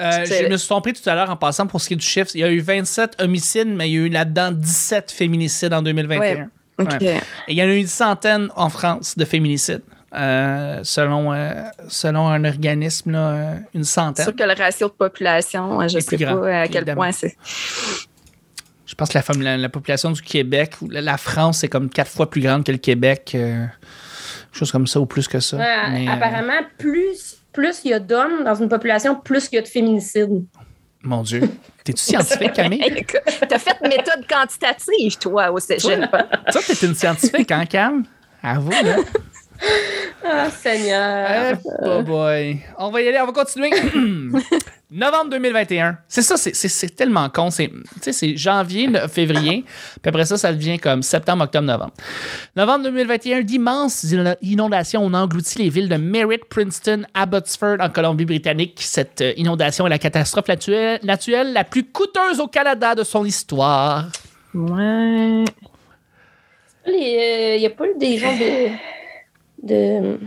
Euh, je me suis trompé tout à l'heure en passant pour ce qui est du chiffre. Il y a eu 27 homicides, mais il y a eu là-dedans 17 féminicides en 2021.
OK.
Et il y en a eu une centaine en France de féminicides. Euh, selon, euh, selon un organisme, là, une
C'est
centaine.
sûr que le ratio de population, je
est
sais
grand,
pas à quel
évidemment.
point c'est.
Je pense que la, la, la population du Québec, la, la France, c'est comme quatre fois plus grande que le Québec. euh, chose comme ça, ou plus que ça.
Ouais,
Mais, euh,
apparemment, plus plus il y a d'hommes dans une population, plus il y a de féminicides.
mon Dieu. T'es-tu scientifique, Camille?
T'as fait méthode quantitative, toi, au cégep.
Toi, t'es une scientifique, hein, Cam? Avoue, là.
Ah, Seigneur.
Oh boy. On va y aller, on va continuer. Novembre 2021. C'est ça, c'est- tellement con. C'est tu sais, c'est janvier, février, puis après ça, ça devient comme septembre, octobre, novembre. Novembre 2021, d'immenses ino- inondations ont englouti les villes de Merritt, Princeton, Abbotsford en Colombie-Britannique. Cette euh, inondation est la catastrophe naturelle, naturelle la plus coûteuse au Canada de son histoire.
Ouais.
Il n'y a pas eu des gens de. De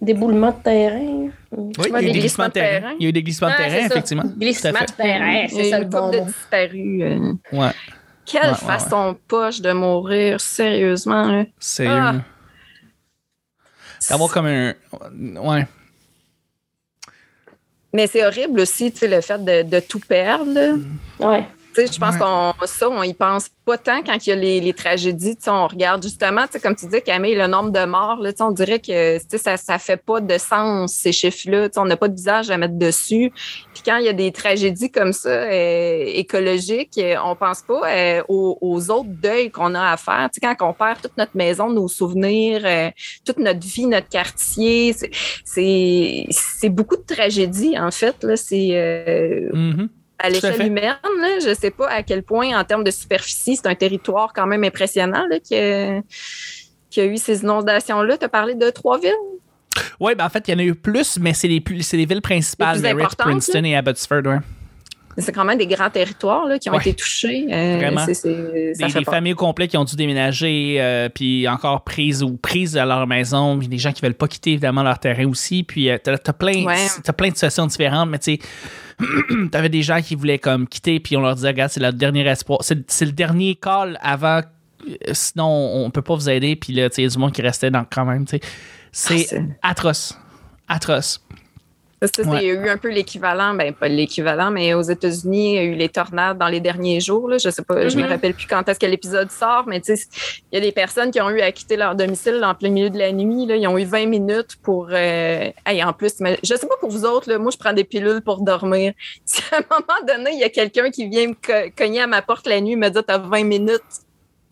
d'éboulement de terrain.
Oui, il y a eu
des
glissements de terrain. Il y a eu des glissements de terrain,
ça.
effectivement.
Glissement
Tout à fait.
de terrain, c'est ça
une
le bon
de
mot.
disparus. euh.
Ouais,
Quelle
Ouais, ouais,
façon poche de mourir, sérieusement. là.
c'est.
Ah.
D'avoir comme un. Ouais.
Mais c'est horrible aussi, tu sais, le fait de, de tout perdre. là.
Ouais.
Tu sais, je pense
Ouais.
qu'on ça, on y pense pas tant quand il y a les, les tragédies. Tu sais, on regarde justement, tu sais, comme tu dis, Camille, le nombre de morts, là, tu sais, on dirait que tu sais, ça ça fait pas de sens, ces chiffres-là. Tu sais, On n'a pas de visage à mettre dessus. Puis quand il y a des tragédies comme ça, euh, écologiques, euh, on pense pas euh, aux, aux autres deuils qu'on a à faire. Tu sais, quand on perd toute notre maison, nos souvenirs, euh, toute notre vie, notre quartier, c'est- beaucoup de tragédies, en fait. Là. C'est... euh,
Mhm.
À l'échelle humaine, là, je ne sais pas à quel point, en termes de superficie, c'est un territoire quand même impressionnant là, qui, a, qui a eu ces inondations-là. Tu as parlé de trois villes?
Ouais, ben en fait, il y en a eu plus, mais c'est les, plus- les villes principales, Merritt,
importantes,
Princeton et Abbotsford, ouais.
C'est quand même des grands territoires là, qui ont
Ouais.
été touchés. Euh,
Vraiment.
ça
Des, des familles au complet qui ont dû déménager, euh, puis encore prises ou prises à leur maison, puis des gens qui veulent pas quitter évidemment leur terrain aussi. Puis euh, t'as, t'as plein,
Ouais.
plein de situations différentes, mais tu sais, t'avais des gens qui voulaient comme quitter, puis on leur disait, regarde, c'est le dernier espoir, c'est, le dernier call avant, sinon on, peut pas vous aider. Puis là, tu sais, il y a du monde qui restait dans quand même, tu sais. C'est
Ah, c'est-
atroce, atroce.
Ça, ça, c'est-
Ouais.
Il y a eu un peu l'équivalent, ben pas l'équivalent, mais aux États-Unis, il y a eu les tornades dans les derniers jours. Là. Je sais pas, je me
Mhm.
rappelle plus quand est-ce que l'épisode sort, mais tu sais, il y a des personnes qui ont eu à quitter leur domicile en plein milieu de la nuit. Là. Ils ont eu 20 minutes pour. Euh... hey, en plus, mais je sais pas pour vous autres, là, moi, je prends des pilules pour dormir. Si à un moment donné, il y a quelqu'un qui vient me co- cogner à ma porte la nuit et me dit T'as 20 minutes.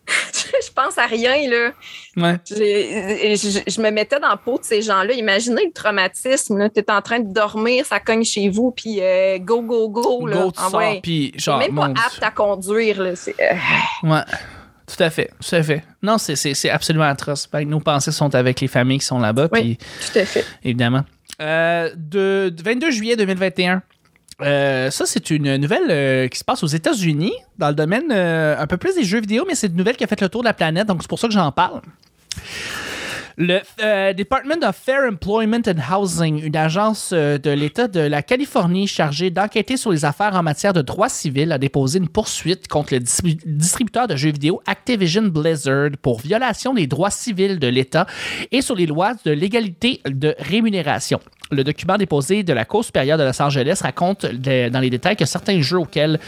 je pense à rien, là.
Ouais.
Je, je me mettais dans la peau de ces gens-là. Imaginez le traumatisme. Tu es en train de dormir, ça cogne chez vous, puis euh, go, go, go. Là.
Go, tu
Ah
sors,
ouais.
puis
T'es
genre,
même pas apte à conduire. Là. Euh,
Ouais. Tout à fait, tout à fait. Non, c'est, c'est, c'est absolument atroce. Ben, nos pensées sont avec les familles qui sont là-bas,
Oui.
puis
tout à fait.
évidemment. Euh, de, de 22 juillet 2021. Euh, ça, c'est une nouvelle euh, qui se passe aux États-Unis dans le domaine euh, un peu plus des jeux vidéo, mais c'est une nouvelle qui a fait le tour de la planète, donc c'est pour ça que j'en parle. Le Department of Fair Employment and Housing, une agence de l'État de la Californie chargée d'enquêter sur les affaires en matière de droit civil, a déposé une poursuite contre le distribu- distributeur de jeux vidéo Activision Blizzard pour violation des droits civils de l'État et sur les lois de l'égalité de rémunération. Le document déposé de la Cour supérieure de Los Angeles raconte de- dans les détails que certains jeux auxquels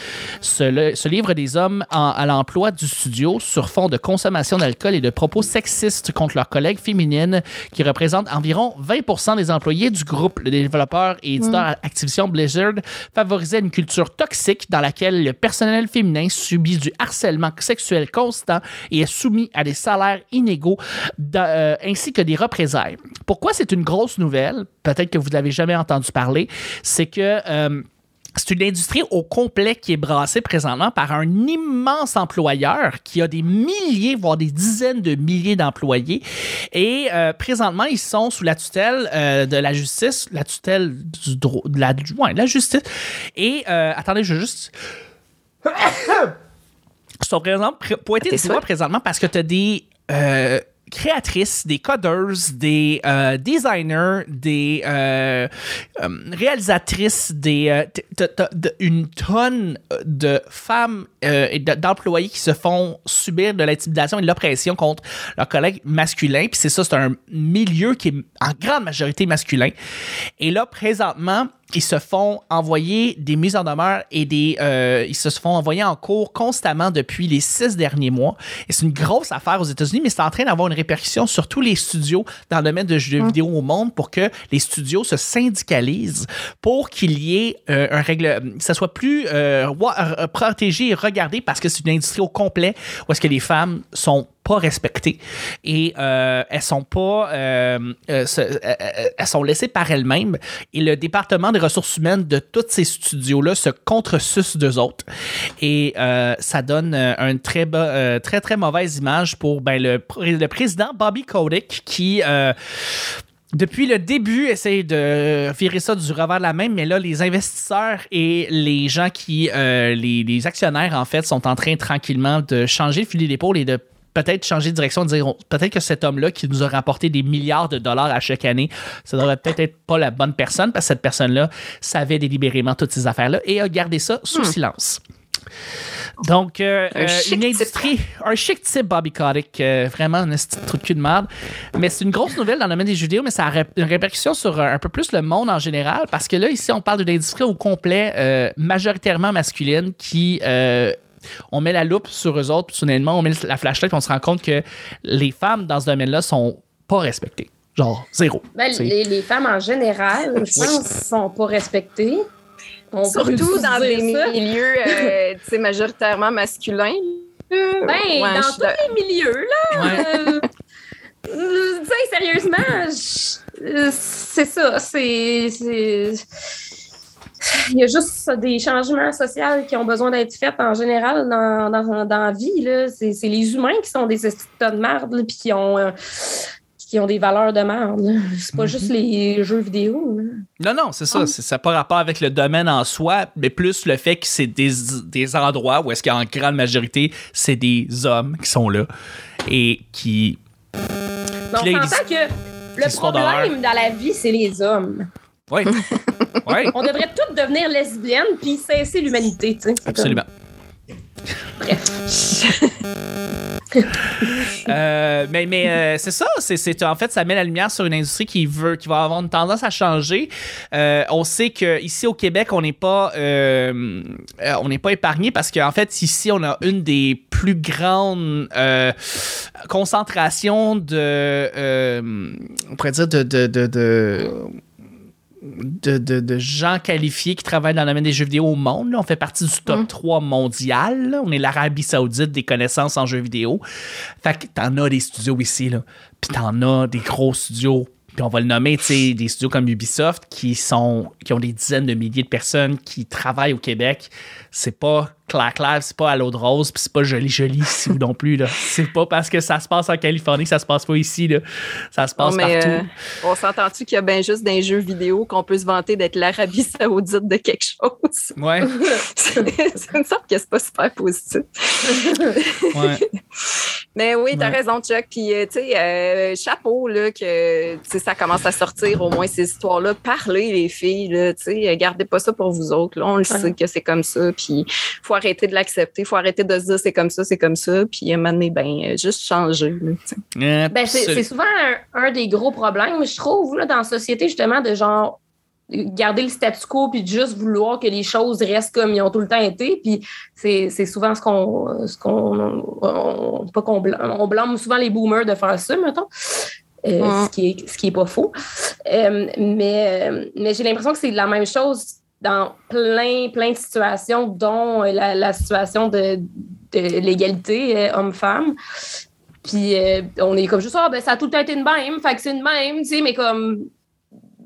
se, le- se livrent des hommes en- à l'emploi du studio sur fond de consommation d'alcool et de propos sexistes contre leurs collègues féminines qui représentent environ 20 des employés du groupe. Le développeur et éditeur Activision Blizzard favorisait une culture toxique dans laquelle le personnel féminin subit du harcèlement sexuel constant et est soumis à des salaires inégaux euh, ainsi que des représailles. Pourquoi c'est une grosse nouvelle? Peut-être que vous n'avez jamais entendu parler. C'est que... euh, c'est une industrie au complet qui est brassée présentement par un immense employeur qui a des milliers, voire des dizaines de milliers d'employés. Et euh, présentement, ils sont sous la tutelle euh, de la justice, la tutelle du droit, de la, ouais, de la justice. Et euh, attendez, je veux juste. Ils sont présents, pr- pointés
Tes
du doigt présentement parce que tu as des. Créatrices, des codeuses, des euh, designers, des euh, euh, réalisatrices, des une tonne de femmes euh, et d'employés qui se font subir de l'intimidation et de l'oppression contre leurs collègues masculins. Puis c'est ça, c'est un milieu qui est en grande majorité masculin. Et là, présentement, ils se font envoyer des mises en demeure et des euh, ils se font envoyer en cours constamment depuis les six derniers mois. Et c'est une grosse affaire aux États-Unis, mais c'est en train d'avoir une répercussion sur tous les studios dans le domaine de jeux vidéo au monde pour que les studios se syndicalisent pour qu'il y ait euh, un règle, que ça soit plus euh, protégé et regardé parce que c'est une industrie au complet où est-ce que les femmes sont pas respectées. Et euh, elles sont pas euh, euh, euh, elles sont laissées par elles-mêmes. Et le département des ressources humaines de tous ces studios là se contresuce d'eux autres. Et ça donne euh, un très très très mauvaise image pour ben, le, le président Bobby Kotick qui depuis le début, essaye de virer ça du revers de la main, mais là, les investisseurs et les gens qui, euh, les, les actionnaires, en fait, sont en train tranquillement de changer le fusil d'épaule et de peut-être changer de direction, dire on- peut-être que cet homme-là qui nous a rapporté des milliards de dollars à chaque année, ça devrait peut-être être pas la bonne personne parce que cette personne-là savait délibérément toutes ces affaires-là et a gardé ça sous silence. Donc, euh,
Un
euh, une industrie, un chic type Bobby Kotick, euh, vraiment un petit trou de cul de merde. Mais c'est une grosse nouvelle dans le domaine des jeux mais ça a une répercussion sur euh, un peu plus le monde en général, parce que là, ici, on parle d'une industrie au complet, euh, majoritairement masculine, qui. euh, on met la loupe sur eux autres, puis soudainement, on met la flashlight, puis on se rend compte que les femmes dans ce domaine-là sont pas respectées. Genre, zéro.
Ben, les, les femmes en général, je pense, sont pas respectées. On
Surtout dans des
ça.
milieux euh, tu sais, majoritairement masculins.
Ben,
Ouais,
dans tous les milieux, là.
Ouais.
euh, sérieusement, euh, c'est ça. C'est. c'est- Il y a juste des changements sociaux qui ont besoin d'être faits en général dans, dans, dans la vie. là. C'est c'est les humains qui sont des estis de tas de merde, puis qui ont, euh, qui ont des valeurs de merde. C'est pas juste les jeux vidéo. là.
Non, non, c'est ça. c'est- Ça n'a pas rapport avec le domaine en soi, mais plus le fait que c'est des, des endroits où est-ce qu'en grande majorité, c'est des hommes qui sont là et qui.
Mais on
là,
s'entend que le problème dans la vie, c'est les hommes.
Oui. oui,
On devrait toutes devenir lesbiennes puis cesser l'humanité, sais.
Euh, mais mais euh, c'est ça, c'est, en fait ça met la lumière sur une industrie qui veut qui va avoir une tendance à changer. Euh, on sait que ici au Québec on n'est pas on n'est pas épargné parce qu'en fait ici on a une des plus grandes concentrations de on pourrait dire de de, de- de gens qualifiés qui travaillent dans le domaine des jeux vidéo au monde. là. On fait partie du top 3 mondial. là. On est l'Arabie Saoudite des connaissances en jeux vidéo. Fait que t'en as des studios ici, là. Puis t'en as des gros studios. Puis on va le nommer, tu sais, des studios comme Ubisoft qui sont qui ont des dizaines de milliers de personnes qui travaillent au Québec. C'est pas clair clair, c'est pas à l'eau de rose, puis c'est pas joli joli ici non plus là. C'est pas parce que ça se passe en Californie que ça se passe pas ici là. Ça se passe
Non, mais,
partout.
euh, on s'entend-tu qu'il y a bien juste les jeux vidéo qu'on peut se vanter d'être l'Arabie Saoudite de quelque chose?
Ouais,
c'est une sorte que c'est pas super positif.
ouais.
Mais oui, t'as
Ouais.
raison, Chuck. Puis, euh, tu sais, euh, chapeau, là, que tu sais, ça commence à sortir, au moins, ces histoires-là. Parlez, les filles, là, tu sais, gardez pas ça pour vous autres. Là. On le sait que c'est comme ça. Puis, faut arrêter de l'accepter. faut arrêter de se dire c'est comme ça, c'est comme ça. Puis, à un moment donné, ben, euh, juste changer. là.
Euh,
Ben, c'est souvent un, un des gros problèmes, je trouve, là, dans la société, justement, de genre garder le statu quo puis de juste vouloir que les choses restent comme ils ont tout le temps été. Puis c'est c'est souvent ce qu'on. ce qu'on on- pas qu'on blâme, on blâme souvent les boomers de faire ça, mettons. Euh,
Ouais.
ce, qui est, ce qui est pas faux. Euh, mais mais j'ai l'impression que c'est la même chose dans plein, plein de situations, dont euh, la, la situation de, de l'égalité euh, homme-femme. Puis euh, on est comme juste, ah, ben ça a tout le temps été de même, fait que c'est de même, tu sais, mais comme.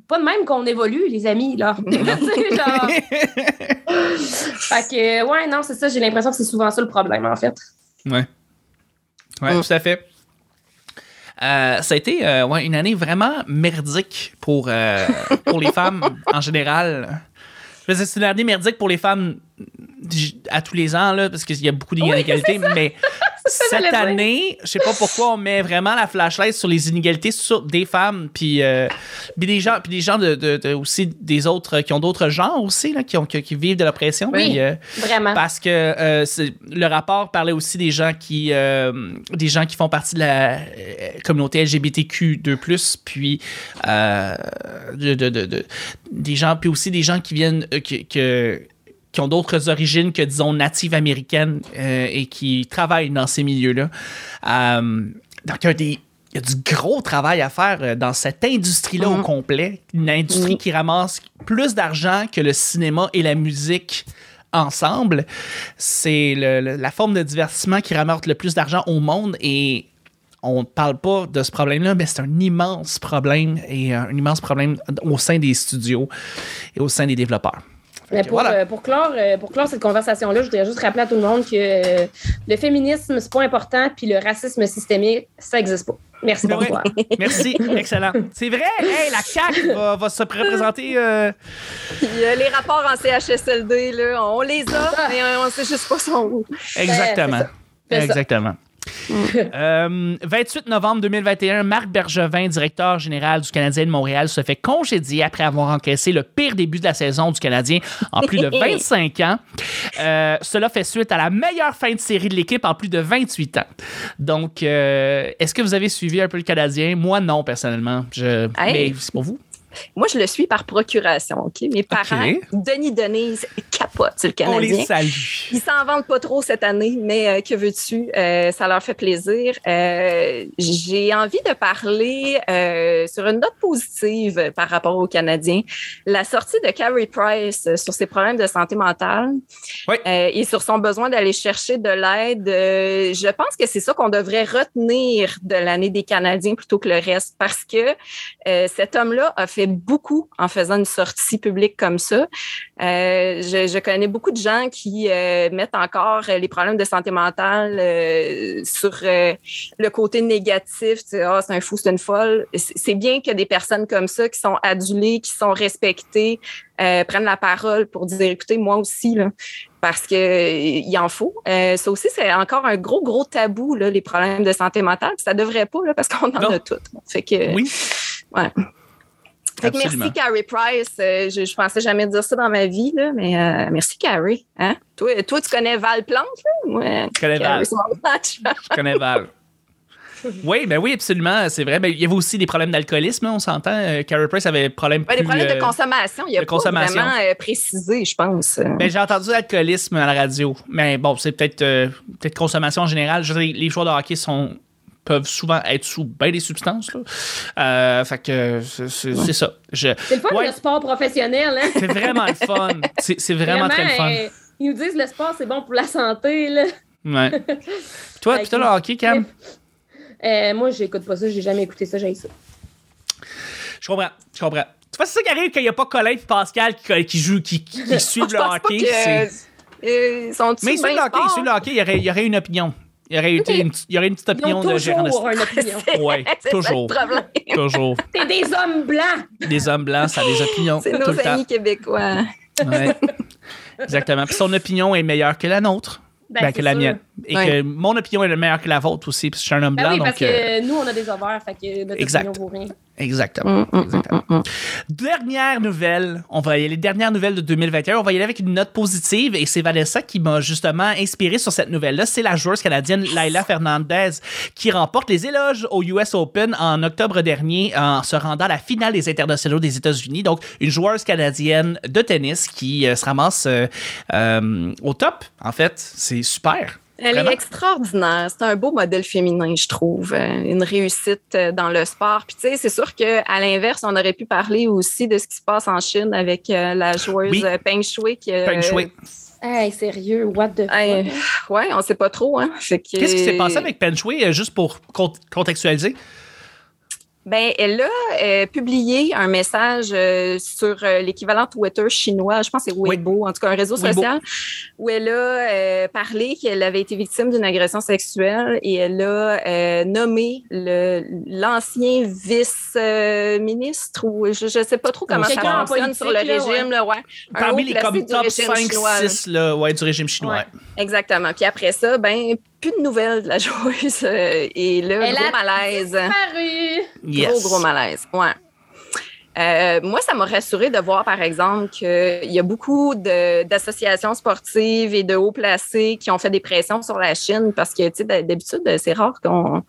Pas de même qu'on évolue, les amis, là. Tu sais, genre. fait que, ouais, non, c'est ça, j'ai l'impression que c'est souvent ça le problème, en fait.
Ouais. Ouais,
Mm.
tout à fait. Euh, ça a été euh, ouais, une année vraiment merdique pour, euh, pour les femmes en général. C'est une année merdique pour les femmes à tous les ans, là, parce qu'il y a beaucoup d'inégalités, mais cette année, je sais pas pourquoi on met vraiment la flashlight sur les inégalités sur des femmes, puis, euh, puis des gens, puis des gens de, de- de- aussi des autres qui ont d'autres genres aussi, là, qui, ont, qui, qui vivent de l'oppression.
Oui.
puis, euh,
Vraiment.
parce que euh, le rapport parlait aussi des gens qui des gens qui font partie de la communauté LGBTQ2+, puis de, de- de- de- des gens puis aussi des gens qui viennent que- qui ont d'autres origines que disons natives américaines euh, et qui travaillent dans ces milieux-là. Euh, donc il y a des il y a du gros travail à faire euh, dans cette industrie-là au
Mhm.
complet. Une industrie
Mhm.
qui ramasse plus d'argent que le cinéma et la musique ensemble. C'est la forme de divertissement qui ramasse le plus d'argent au monde et on ne parle pas de ce problème-là, mais c'est un immense problème et un immense problème au sein des studios et au sein des développeurs.
Mais pour,
voilà.
euh, pour, clore, euh, pour clore cette conversation-là, je voudrais juste rappeler à tout le monde que euh, le féminisme, c'est pas important, puis le racisme systémique, ça n'existe pas. Merci, bonsoir.
Merci, excellent. C'est vrai, hey, la CAQ va, va se représenter. euh,
euh, les rapports en CHSLD, là, on les a, mais euh, on sait juste pas son où.
exactement.
ça.
Exactement. Euh, 28 novembre 2021, Marc Bergevin, directeur général du Canadien de Montréal, se fait congédier après avoir encaissé le pire début de la saison du Canadien en plus de 25 ans. Euh, cela fait suite à la meilleure fin de série de l'équipe en plus de 28 ans. Donc, euh, est-ce que vous avez suivi un peu le Canadien? Moi, non, personnellement. Je...
Hey.
Mais c'est pour vous.
Moi, je le suis par procuration, OK? Mes parents, Denis Denise, capote sur le
On
Canadien.
les salue.
Ils s'en vendent pas trop cette année, mais euh, que veux-tu? Euh, ça leur fait plaisir. Euh, J'ai envie de parler sur une note positive par rapport aux Canadiens. La sortie de Carey Price sur ses problèmes de santé mentale
Oui.
et sur son besoin d'aller chercher de l'aide, je pense que c'est ça qu'on devrait retenir de l'année des Canadiens plutôt que le reste parce que cet homme-là a fait beaucoup en faisant une sortie publique comme ça. Euh, je, je connais beaucoup de gens qui euh, mettent encore euh, les problèmes de santé mentale euh, sur le côté négatif. Tu sais, Ah, c'est un fou, c'est une folle. C'est bien que des personnes comme ça, qui sont adulées, qui sont respectées, prennent la parole pour dire, écoutez, moi aussi, là, parce que euh, il en faut. Euh, ça aussi, c'est encore un gros, gros tabou, là, les problèmes de santé mentale. Ça devrait pas, là, parce qu'on en
Non.
a toutes. Fait que,
Oui.
ouais. Fait que merci, Carrie Price. Euh, je, je pensais jamais dire ça dans ma vie, là, mais euh, merci, Carrie. Hein? Toi, toi, tu connais Val Plante, là? Ouais.
Je connais Val.
Carrie.
Je connais Val. Oui, ben oui, absolument, c'est vrai. Ben, il y avait aussi des problèmes d'alcoolisme, hein, on s'entend. Euh, Carey Price avait des problèmes
Ouais, des
plus,
problèmes
euh,
de consommation. Il n'y a
de
pas
consommation.
vraiment euh, précisé, je pense.
Ben, j'ai entendu l'alcoolisme à la radio. Mais bon, c'est peut-être euh, peut-être consommation en général. Je veux dire, les joueurs de hockey sont peuvent souvent être sous bien des substances. Là. Euh, fait que c'est- ça. Je-
C'est le fun,
Ouais.
le sport professionnel. Hein?
C'est vraiment le fun. C'est vraiment, très le fun.
euh, ils nous disent le sport, c'est bon pour la santé. Là.
Ouais. Toi,
Fait
puis toi,
que-
le hockey, Cam?
Euh, moi, j'écoute pas ça, j'ai jamais écouté ça, j'ai ça.
Je comprends. Je comprends. Tu vois, c'est ça qui arrive qu'il n'y a pas Colin et Pascal qui, qui jouent, qui, qui, qui suivent le hockey.
que,
c'est-
ils sont
Mais ils suivent le hockey, ils suivent le hockey, il y aurait, il y aurait une opinion. Il y aurait, une, il y aurait une petite
Ils ont
opinion de gérant de
toujours une opinion.
Le
toujours.
problème.
Toujours.
T'es des hommes blancs!
Des hommes blancs, ça a des opinions.
C'est
tout
nos
le temps.
amis québécois.
Ouais. Exactement. Puis son opinion est meilleure que la nôtre.
Ben,
Ben, que la
sûr.
mienne. Et
Ouais.
que mon opinion est meilleure que la vôtre aussi, parce que je suis un homme
Ben
blanc.
oui, parce
donc, euh,
que nous, on a des ovaires, fait que notre
Exact.
opinion vaut rien.
Exactement.
Mm, mm,
Exactement.
mm, mm.
Dernière nouvelle, on va y aller, les dernières nouvelles de 2021, on va y aller avec une note positive et c'est Vanessa qui m'a justement inspiré sur cette nouvelle-là. C'est la joueuse canadienne Laila Fernandez qui remporte les éloges au US Open en octobre dernier en se rendant à la finale des internationaux des États-Unis. Donc, une joueuse canadienne de tennis qui euh, se ramasse euh, euh, au top, en fait. C'est super.
Elle
Vraiment?
est extraordinaire. C'est un beau modèle féminin, je trouve. Euh, Une réussite euh, dans le sport. Puis tu sais, c'est sûr qu'à l'inverse, on aurait pu parler aussi de ce qui se passe en Chine avec euh, la joueuse
Oui.
Peng Shui. Qui,
Feng Shui.
Hey, sérieux, what the fuck?
hey, ouais, on sait pas trop. Hein.
Qu'est-ce qui s'est passé avec Pen Shui, juste pour cont- contextualiser?
Ben, elle a euh, publié un message euh, sur euh, l'équivalent Twitter chinois, je pense que c'est Weibo, en tout cas un réseau
Weibo.
social, où elle a euh, parlé qu'elle avait été victime d'une agression sexuelle et elle a euh, nommé l'ancien vice-ministre ou je ne sais pas trop comment ça fonctionne sur le
là,
régime. Là, ouais. Un
Parmi les comme top
régime
5,
chinois, là.
6 là, ouais, du régime chinois.
Ouais.
Exactement. Puis après ça, ben plus de nouvelles de la joueuse euh, et là,
Elle
gros
a
malaise.
Disparu!
Yes.
Gros, gros malaise. Ouais. Euh, moi, ça m'a rassuré de voir, par exemple, qu'il y a beaucoup d'associations sportives et de hauts placés qui ont fait des pressions sur la Chine parce que, tu sais, d'habitude, c'est rare qu'on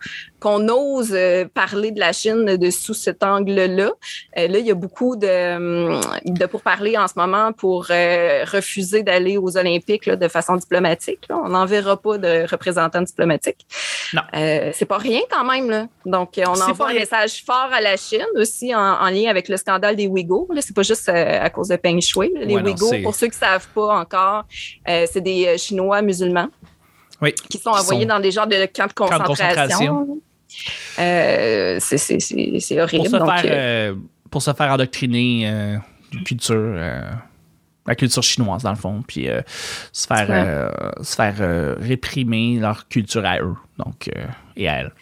qu'on ose euh, parler de la Chine de sous cet angle-là. Euh, là, il y a beaucoup de, hum, de pourparlers en ce moment pour euh, refuser d'aller aux Olympiques là, de façon diplomatique. là. On n'enverra pas de représentants diplomatiques.
Non.
Euh, c'est pas rien quand même. Là. Donc, on envoie un
rien.
message fort à la Chine aussi en, en lien avec le scandale des Ouïghours. Là, c'est pas juste à cause de Peng Shui. Les
Ouais,
Ouïghours, pour ceux qui savent pas encore, c'est des Chinois musulmans
Oui.
qui sont envoyés
sont-
dans des genres de camps de
Camps de
concentration. Euh, c'est, horrible.
Pour se,
Donc,
faire,
euh,
euh, pour se faire endoctriner culture, la culture chinoise, dans le fond, puis euh, se faire,
Ouais.
euh, se faire euh, réprimer leur culture à eux, donc, et à elles.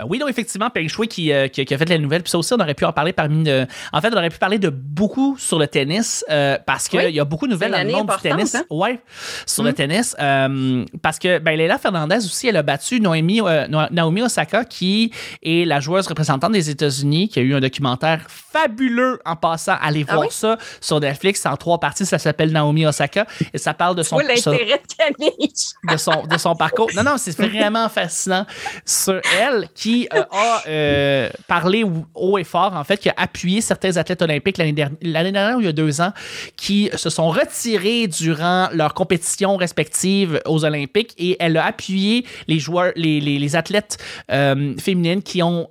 Euh, oui, non, effectivement, Peng Shui qui, euh, qui, qui a fait la nouvelle. Puis ça aussi, on aurait pu en parler parmi. de- en fait, on aurait pu parler de beaucoup sur le tennis euh, parce qu'il
Oui.
y a beaucoup de nouvelles dans le monde du tennis.
hein?
Ouais, sur
Mm.
le tennis. Euh, parce que ben, Leila Fernandez aussi, elle a battu euh, No- Naomi Osaka, qui est la joueuse représentante des États-Unis, qui a eu un documentaire fabuleux en passant. Allez
Ah
voir
oui?
ça sur Netflix. En trois parties. Ça s'appelle Naomi Osaka. Et ça parle de son.
Oui, l'intérêt de Camille.
de son, de son parcours. Non, non, c'est vraiment fascinant sur elle qui euh, a euh, parlé haut et fort, en fait, qui a appuyé certains athlètes olympiques l'année dernière, l'année dernière ou il y a deux ans, qui se sont retirés durant leur compétition respective aux Olympiques et elle a appuyé les joueurs, les, les, les athlètes euh, féminines qui ont.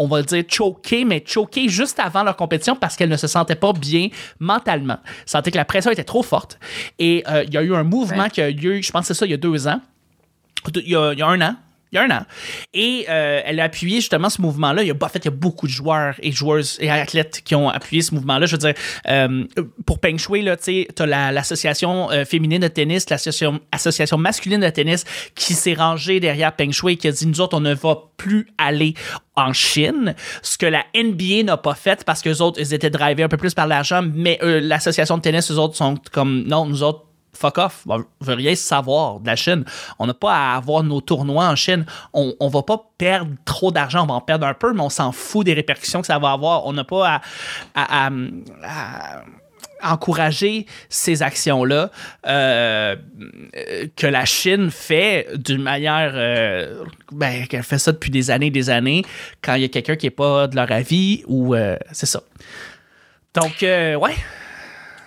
on va le dire choqué, mais choqué juste avant leur compétition parce qu'elles ne se sentaient pas bien mentalement. Sentaient que la pression était trop forte. Et euh, il y a eu un mouvement
Ouais.
qui a eu lieu, je pense que c'est ça, il y a deux ans. Il y a, il y a un an. Il y a un an. Et euh, elle a appuyé justement ce mouvement-là. Il y a, en fait, il y a beaucoup de joueurs et joueuses et athlètes qui ont appuyé ce mouvement-là. Je veux dire, euh, pour Peng Shui, tu sais, t'as la- l'association euh, féminine de tennis, l'association association masculine de tennis qui s'est rangée derrière Peng Shui et qui a dit, nous autres, on ne va plus aller en Chine, ce que la NBA n'a pas fait parce que autres, ils étaient drivés un peu plus par l'argent, mais l'association de tennis, eux autres, sont comme, non, nous autres, fuck off, on veut rien savoir de la Chine. On n'a pas à avoir nos tournois en Chine. On, on va pas perdre trop d'argent, on va en perdre un peu, mais on s'en fout des répercussions que ça va avoir. On n'a pas à, encourager ces actions-là euh, que la Chine fait d'une manière euh, ben, qu'elle fait ça depuis des années et des années quand il y a quelqu'un qui n'est pas de leur avis ou euh, c'est ça. Donc, ouais.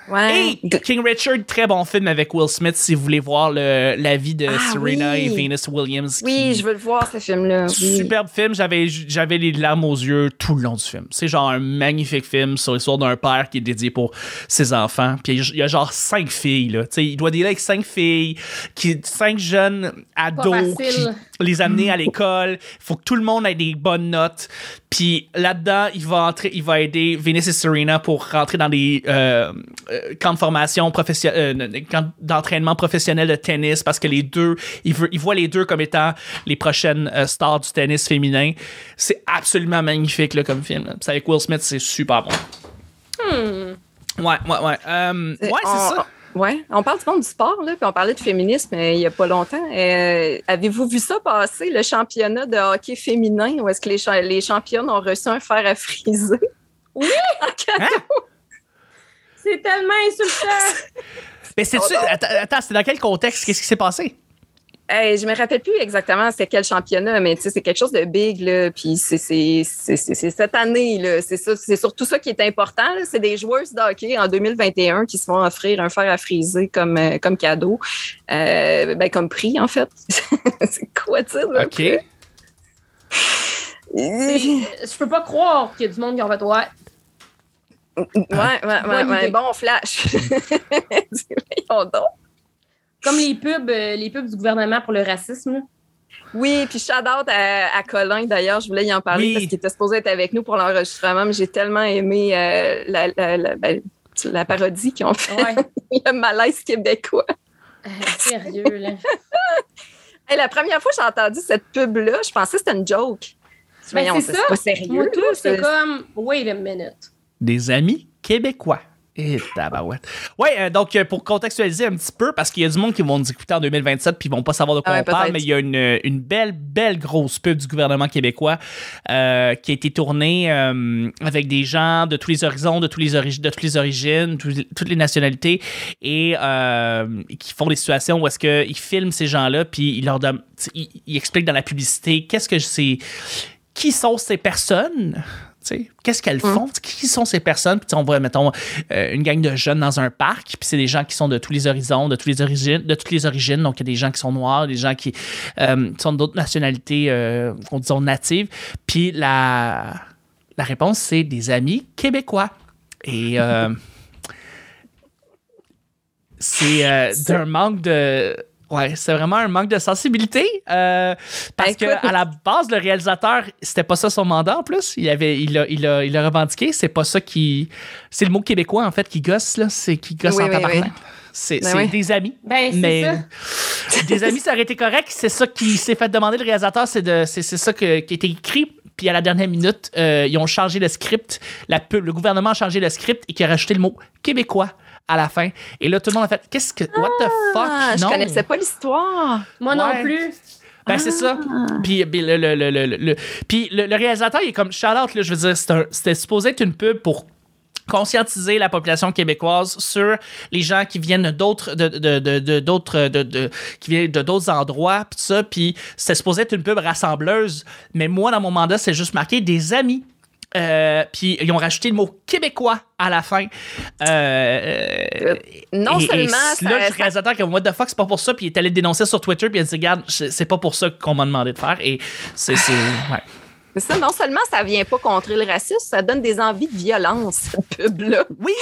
Ouais.
Et King Richard, très bon film avec Will Smith si vous voulez voir le- la vie de
Ah
Serena
oui.
et Venus Williams.
Oui, je veux le voir, ce film-là. Oui.
Superbe film, j'avais j'avais les larmes aux yeux tout le long du film. C'est genre un magnifique film sur l'histoire d'un père qui est dédié pour ses enfants. Puis il y a genre cinq filles là, tu sais, il doit dealer avec cinq filles, qui cinq jeunes ados qui les amener à l'école. Faut que tout le monde ait des bonnes notes. Puis là-dedans, il va entrer, il va aider Venus et Serena pour rentrer dans des euh, euh, camps de formation camps d'entraînement professionnel de tennis parce que les deux, il, veut, il voit les deux comme étant les prochaines euh, stars du tennis féminin. C'est absolument magnifique là, comme film. là. Puis c'est avec Will Smith, c'est super bon.
Hmm.
Ouais, ouais, ouais. Euh, ouais,
on,
c'est ça.
Ouais, on parle du monde du sport, là, puis on parlait de féminisme euh, il n'y a pas longtemps. Euh, Avez-vous vu ça passer, le championnat de hockey féminin, où est-ce que les, cha- les championnes ont reçu un fer à friser?
Oui!
En cadeau.
C'est tellement insultant!
Mais c'est
Oh non.
attends, attends, c'est dans quel contexte? Qu'est-ce qui s'est passé?
Hey, je me rappelle plus exactement c'était quel championnat, mais c'est quelque chose de big, là. Puis c'est- cette année, là. C'est ça, c'est surtout ça qui est important. C'est des joueuses de hockey en 2021 qui se vont offrir un fer à friser comme, euh, comme cadeau, Euh, ben, comme prix, en fait. c'est quoi dire, là?
Ok.
Je peux pas croire qu'il y a du monde qui en fait ouais.
Ouais, ouais, ouais,
Bonne
ouais,
idée.
bon flash. Voyons donc.
Comme les pubs, euh, les pubs du gouvernement pour le racisme.
Oui, puis shout out à, à Colin d'ailleurs, je voulais y en parler
Oui.
parce qu'il était supposé être avec nous pour l'enregistrement, mais j'ai tellement aimé euh, la, la, la, ben, la parodie qu'ils ont fait,
Ouais.
le malaise québécois.
Euh, sérieux, là.
Hey, la première fois que j'ai entendu cette pub-là, je pensais que c'était une joke.
Ben,
Voyons,
c'est ça.
pas sérieux.
Moi, tout,
c'est-
comme, wait a minute.
Des amis québécois. Et tabarouette. Ouais, euh, donc euh, pour contextualiser un petit peu, parce qu'il y a du monde qui vont nous écouter en 2027 puis ils vont pas savoir de quoi
Ah ouais,
on parle, mais il y a une, une belle, belle grosse pub du gouvernement québécois euh, qui a été tournée euh, avec des gens de tous les horizons, de, tous les de toutes les origines, toutes les nationalités, et euh, qui font des situations où est-ce qu'ils filment ces gens-là, puis ils leur donnent, ils, ils expliquent dans la publicité qu'est-ce que c'est, qui sont ces personnes. Qu'est-ce qu'elles font? Qui sont ces personnes? Puis on voit, mettons, euh, une gang de jeunes dans un parc, puis c'est des gens qui sont de tous les horizons, de, tous les origines, de toutes les origines. Donc, il y a des gens qui sont noirs, des gens qui euh, sont d'autres nationalités, euh, disons, natives. Puis la, la réponse, c'est des amis québécois. Et euh, c'est d'un manque de... Ouais, c'est vraiment un manque de sensibilité. euh, parce que
Écoute.
à la base, le réalisateur, c'était pas ça son mandat en plus. Il avait, il a, il a, il a revendiqué. C'est pas ça qui. C'est le mot québécois en fait qui gosse là. C'est qui gosse
Oui,
en
oui,
tabarnak.
oui.
C'est
Ben
des amis.
Ben, c'est
Mais
ça.
des amis, ça aurait été correct. C'est ça qui s'est fait demander le réalisateur, c'est de, c'est, c'est ça que- qui a été écrit. Puis à la dernière minute, euh, ils ont changé le script. La pub, le gouvernement a changé le script et qui a rajouté le mot québécois à la fin. Et là, tout le monde a fait Qu'est-ce que. What the fuck?
Ah, je
non.
connaissais pas l'histoire.
Moi
Ouais.
non plus.
Ben, c'est ça.
Ah.
Puis, puis le, le, le, le, puis le- le réalisateur, il est comme shout out, là, je veux dire, c'était supposé être une pub pour conscientiser la population québécoise sur les gens qui viennent d'autres de, de, de, de- d'autres de, de- qui viennent de d'autres endroits puis ça puis c'était supposé être une pub rassembleuse mais moi dans mon mandat c'est juste marqué des amis Euh, puis ils ont rajouté le mot québécois à la fin. Euh,
Non
et- et
seulement
là,
ça-
le réalisateur comme what the fuck, c'est pas pour ça, puis il est allé dénoncer sur Twitter, puis il a dit regarde, c'est pas pour ça qu'on m'a demandé de faire, et c'est c'est ouais.
Mais ça, non seulement ça vient pas contrer le racisme, ça donne des envies de violence, cette pub-là.
Oui,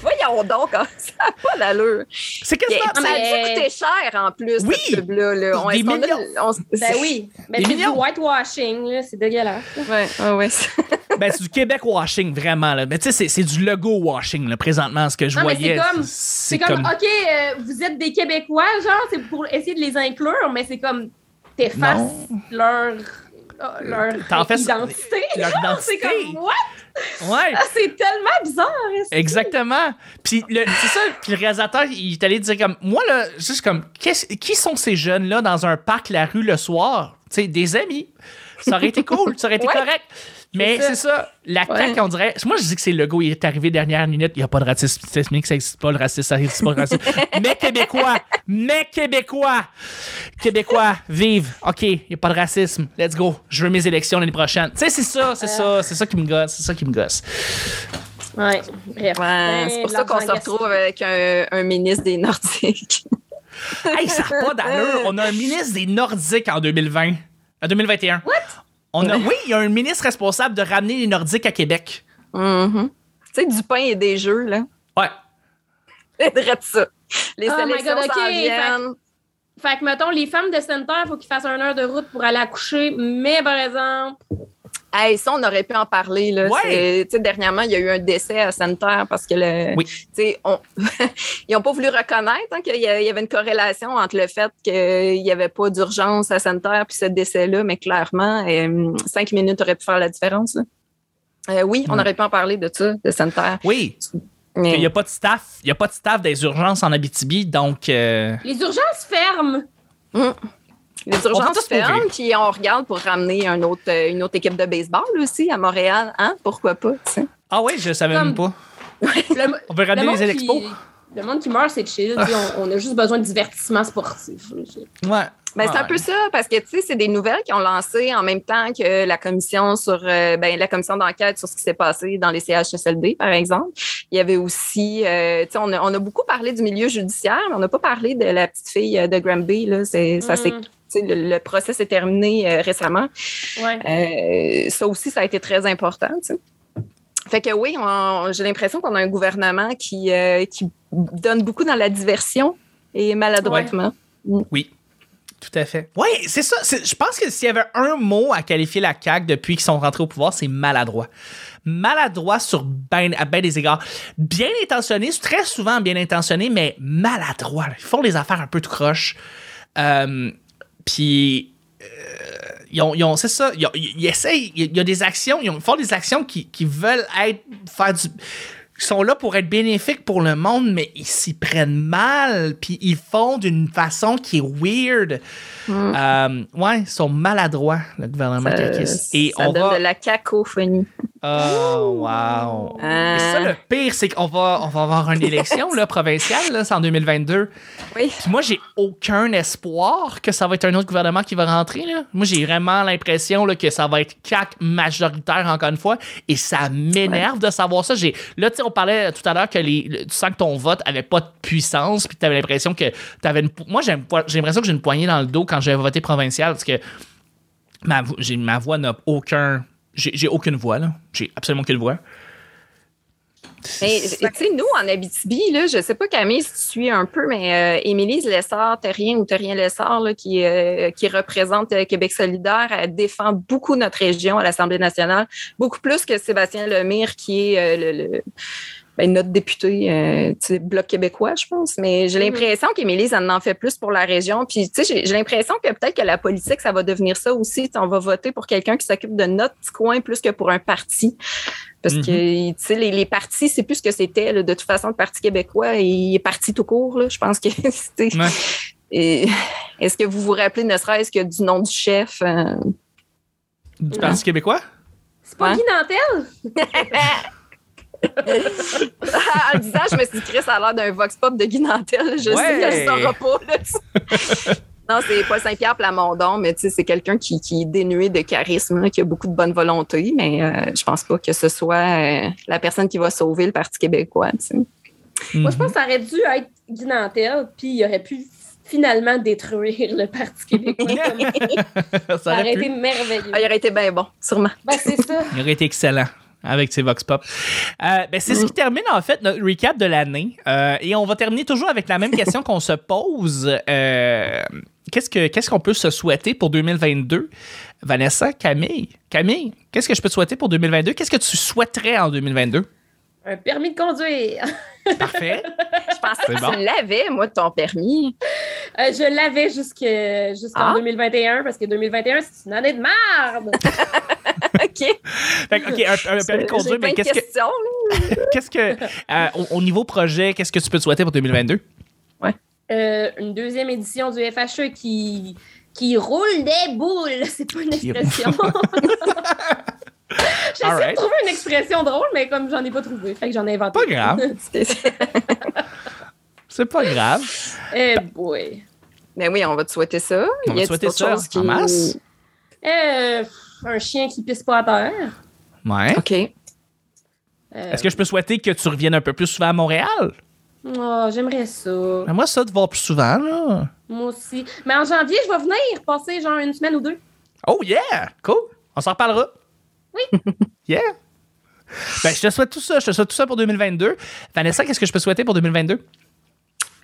Voyons donc, hein, ça n'a pas d'allure.
c'est quasiment
ça a
mais-
dû coûter cher en plus,
Oui.
cette pub-là. là. On,
Des millions.
on-
Ben oui. Ben,
Des
c'est du whitewashing, là. C'est dégueulasse.
Ouais, ouais, ouais.
ben, c'est du Québec washing vraiment là. Mais tu sais, c'est- c'est du logo washing là, présentement ce que je
Non, mais c'est
voyais.
comme-
c'est
C'est comme, OK, euh, vous êtes des Québécois, genre, c'est pour essayer de les inclure, mais c'est comme, t'effaces leur, leur
T'en fais-
identité.
leur
Genre, c'est comme, what?
Ouais.
Ah, c'est tellement bizarre.
Exactement. Puis le- c'est ça. Puis le réalisateur, il est allé dire comme moi là, juste comme qui sont ces jeunes là dans un parc la rue le soir? Tu sais, des amis. Ça aurait été cool, ça aurait été
Ouais.
correct. Mais c'est ça, la CAQ, on dirait. Moi, je dis que c'est le go, il est arrivé dernière minute, il n'y a pas de racisme systémique, ça n'existe pas, le racisme, ça n'existe pas, le racisme. mais Québécois, mais Québécois, Québécois, vive, OK, il n'y a pas de racisme, let's go, je veux mes élections l'année prochaine. Tu sais, c'est ça, c'est ça, c'est ça qui me gosse, c'est ça qui me gosse.
Ouais.
Ouais, c'est pour ça qu'on se retrouve avec un, un ministre des Nordiques.
Hey, ça n'a pas d'allure. On a un ministre des Nordiques en 2020. En 2021. What? On a, oui, il y a un ministre responsable de ramener les Nordiques à Québec.
Mhm. Tu sais, du pain et des jeux, là.
Ouais.
De ça. Les
Oh my God, OK,
s'en
fait-
viennent.
Fait que, mettons, les femmes de Center, il faut qu'ils fassent une heure de route pour aller accoucher, mais par exemple,
Hey, ça, on aurait pu en parler. Là.
Ouais.
C'est- tu sais, Dernièrement, il y a eu un décès à Center parce que le,
Oui.
tu sais, on- ils n'ont pas voulu reconnaître hein, qu'il y avait une corrélation entre le fait qu'il n'y avait pas d'urgence à Center puis ce décès-là, mais clairement, euh, cinq minutes auraient pu faire la différence. Euh, oui, on
Ouais.
aurait pu en parler de ça, de Center.
Oui.
Mais
Il n'y a pas de staff. Il n'y a pas de staff des urgences en Abitibi, donc. euh,
les urgences ferment.
Les urgences ferment, puis on regarde pour ramener un autre, euh, une autre équipe de baseball aussi à Montréal. Hein? Pourquoi pas? tu sais?
Ah oui, je savais
Comme-
même pas.
Le,
On veut
le
ramener les expos.
qui, le monde qui meurt, c'est chill. on, on a juste besoin de divertissement sportif.
Ouais.
Ben, c'est un peu ça, parce que tu sais, c'est des nouvelles qui ont lancé en même temps que la commission sur euh, ben, la commission d'enquête sur ce qui s'est passé dans les CHSLD, par exemple. Il y avait aussi, euh, tu sais, on a, on a beaucoup parlé du milieu judiciaire, mais on n'a pas parlé de la petite fille euh, de Granby. Là. C'est, ça,
Mm.
sais, le, le procès s'est terminé euh, récemment.
Ouais.
Euh, ça aussi, ça a été très important. Fait que oui, j'ai l'impression qu'on a un gouvernement qui, euh, qui donne beaucoup dans la diversion et maladroitement.
Oui. Tout à fait. Oui, c'est ça. Je pense que s'il y avait un mot à qualifier la CAQ depuis qu'ils sont rentrés au pouvoir, c'est maladroit. Maladroit sur ben, à ben des égards. Bien intentionné, très souvent bien intentionné, mais maladroit. Ils font des affaires un peu tout croche. Euh, Puis. euh, ils ont, c'est ça, ils, essayent, il y a des actions, ils font des actions qui, qui veulent être, faire du, qui sont là pour être bénéfiques pour le monde, mais ils s'y prennent mal, puis ils font d'une façon qui est weird.
Mm.
Euh, ouais, ils sont maladroits, le gouvernement
Ça,
caquiste. Et
ça
on
donne
va.
de la cacophonie.
Oh, wow.
Ah.
Et ça, le pire, c'est qu'on va, on va avoir une élection là, provinciale, là, c'est en 2022.
Oui.
Puis moi, j'ai aucun espoir que ça va être un autre gouvernement qui va rentrer. Là. Moi, j'ai vraiment l'impression là, que ça va être CAC majoritaire encore une fois. Et ça m'énerve de savoir ça. J'ai, là, tu sais, on parlait tout à l'heure que les, le- tu sens que ton vote avait pas de puissance. Puis tu avais l'impression que tu avais une. Moi, j'ai, j'ai l'impression que j'ai une poignée dans le dos quand j'ai voté provincial parce que ma, vo- j'ai, ma voix n'a aucun. J'ai, aucune voix, là. J'ai absolument aucune voix.
Mais tu sais, nous, en Abitibi, là, je sais pas, Camille, si tu suis un peu, mais euh, Émilie Lessard, Terrien ou Terrien Lessard, là, qui, euh, qui représente euh, Québec solidaire, elle défend beaucoup notre région à l'Assemblée nationale, beaucoup plus que Sébastien Lemire, qui est le- ben, notre député, euh, tu sais, Bloc québécois, je pense. Mais j'ai
Mhm.
l'impression qu'Émilie, ça en fait plus pour la région. Puis, tu sais, j'ai- j'ai l'impression que peut-être que la politique, ça va devenir ça aussi. Tu sais, On va voter pour quelqu'un qui s'occupe de notre petit coin plus que pour un parti. Parce que, tu sais, les, les partis, c'est plus ce que c'était. là. De toute façon, le Parti québécois, il est parti tout court. Là. Je pense que c'était.
Ouais.
Et Est-ce que vous vous rappelez ne serait-ce que du nom du chef? euh,
Du Parti québécois?
C'est pas
Ouais.
Guy Nantel?
en le disant, je me suis dit, Chris, ça a l'air d'un vox pop de Guy Nantel. Je
Ouais.
sais qu'elle ne saura pas. là. non, c'est pas Saint-Pierre Plamondon, mais tu sais, c'est quelqu'un qui, qui est dénué de charisme, là, qui a beaucoup de bonne volonté, mais euh, je pense pas que ce soit euh, la personne qui va sauver le Parti québécois.
Moi, je
Mhm.
pense que ça aurait dû être Guy Nantel, puis il aurait pu finalement détruire le Parti québécois.
ça
ça
aurait
été merveilleux.
Ah, il aurait été bien bon, sûrement.
Ben, c'est ça.
Il aurait été excellent avec ses Vox Pop. Euh, ben, c'est ce qui termine en fait notre recap de l'année. Euh, et on va terminer toujours avec la même question qu'on se pose. Euh, qu'est-ce, que, qu'est-ce qu'on peut se souhaiter pour 2022? Vanessa, Camille? Camille, qu'est-ce que je peux te souhaiter pour 2022? Qu'est-ce que tu souhaiterais en 2022?
Un permis de conduire.
Parfait.
Je pensais que
bon.
tu l'avais, moi, ton permis.
Euh, je l'avais jusque- jusqu'en
Ah.
2021 parce que 2021, c'est une année de merde.
OK.
Fait OK, un, un permis de conduire, mais qu'est-ce que, qu'est-ce que euh, au, au niveau projet, qu'est-ce que tu peux te souhaiter pour 2022?
Euh, une deuxième édition du FHE qui, qui roule des boules. C'est pas une expression. J'essaie
Alright.
de trouver une expression drôle, mais comme j'en ai pas trouvé, fait que j'en ai inventé.
Pas grave. C'est pas grave.
Eh boy.
Mais oui, on va te souhaiter ça.
On va te souhaiter ça
qui-
en masse?
Euh, un chien qui pisse pas à terre.
Ouais.
OK.
Euh,
Est-ce que je peux souhaiter que tu reviennes un peu plus souvent à Montréal?
oh, J'aimerais ça.
Ben, moi, ça, te voir plus souvent, là.
Moi aussi. Mais en janvier, je vais venir passer genre une semaine ou deux.
Oh, yeah! Cool. On s'en reparlera.
Oui.
yeah. Ben, je te souhaite tout ça. Je te souhaite tout ça pour 2022. Vanessa, qu'est-ce que je peux souhaiter pour 2022?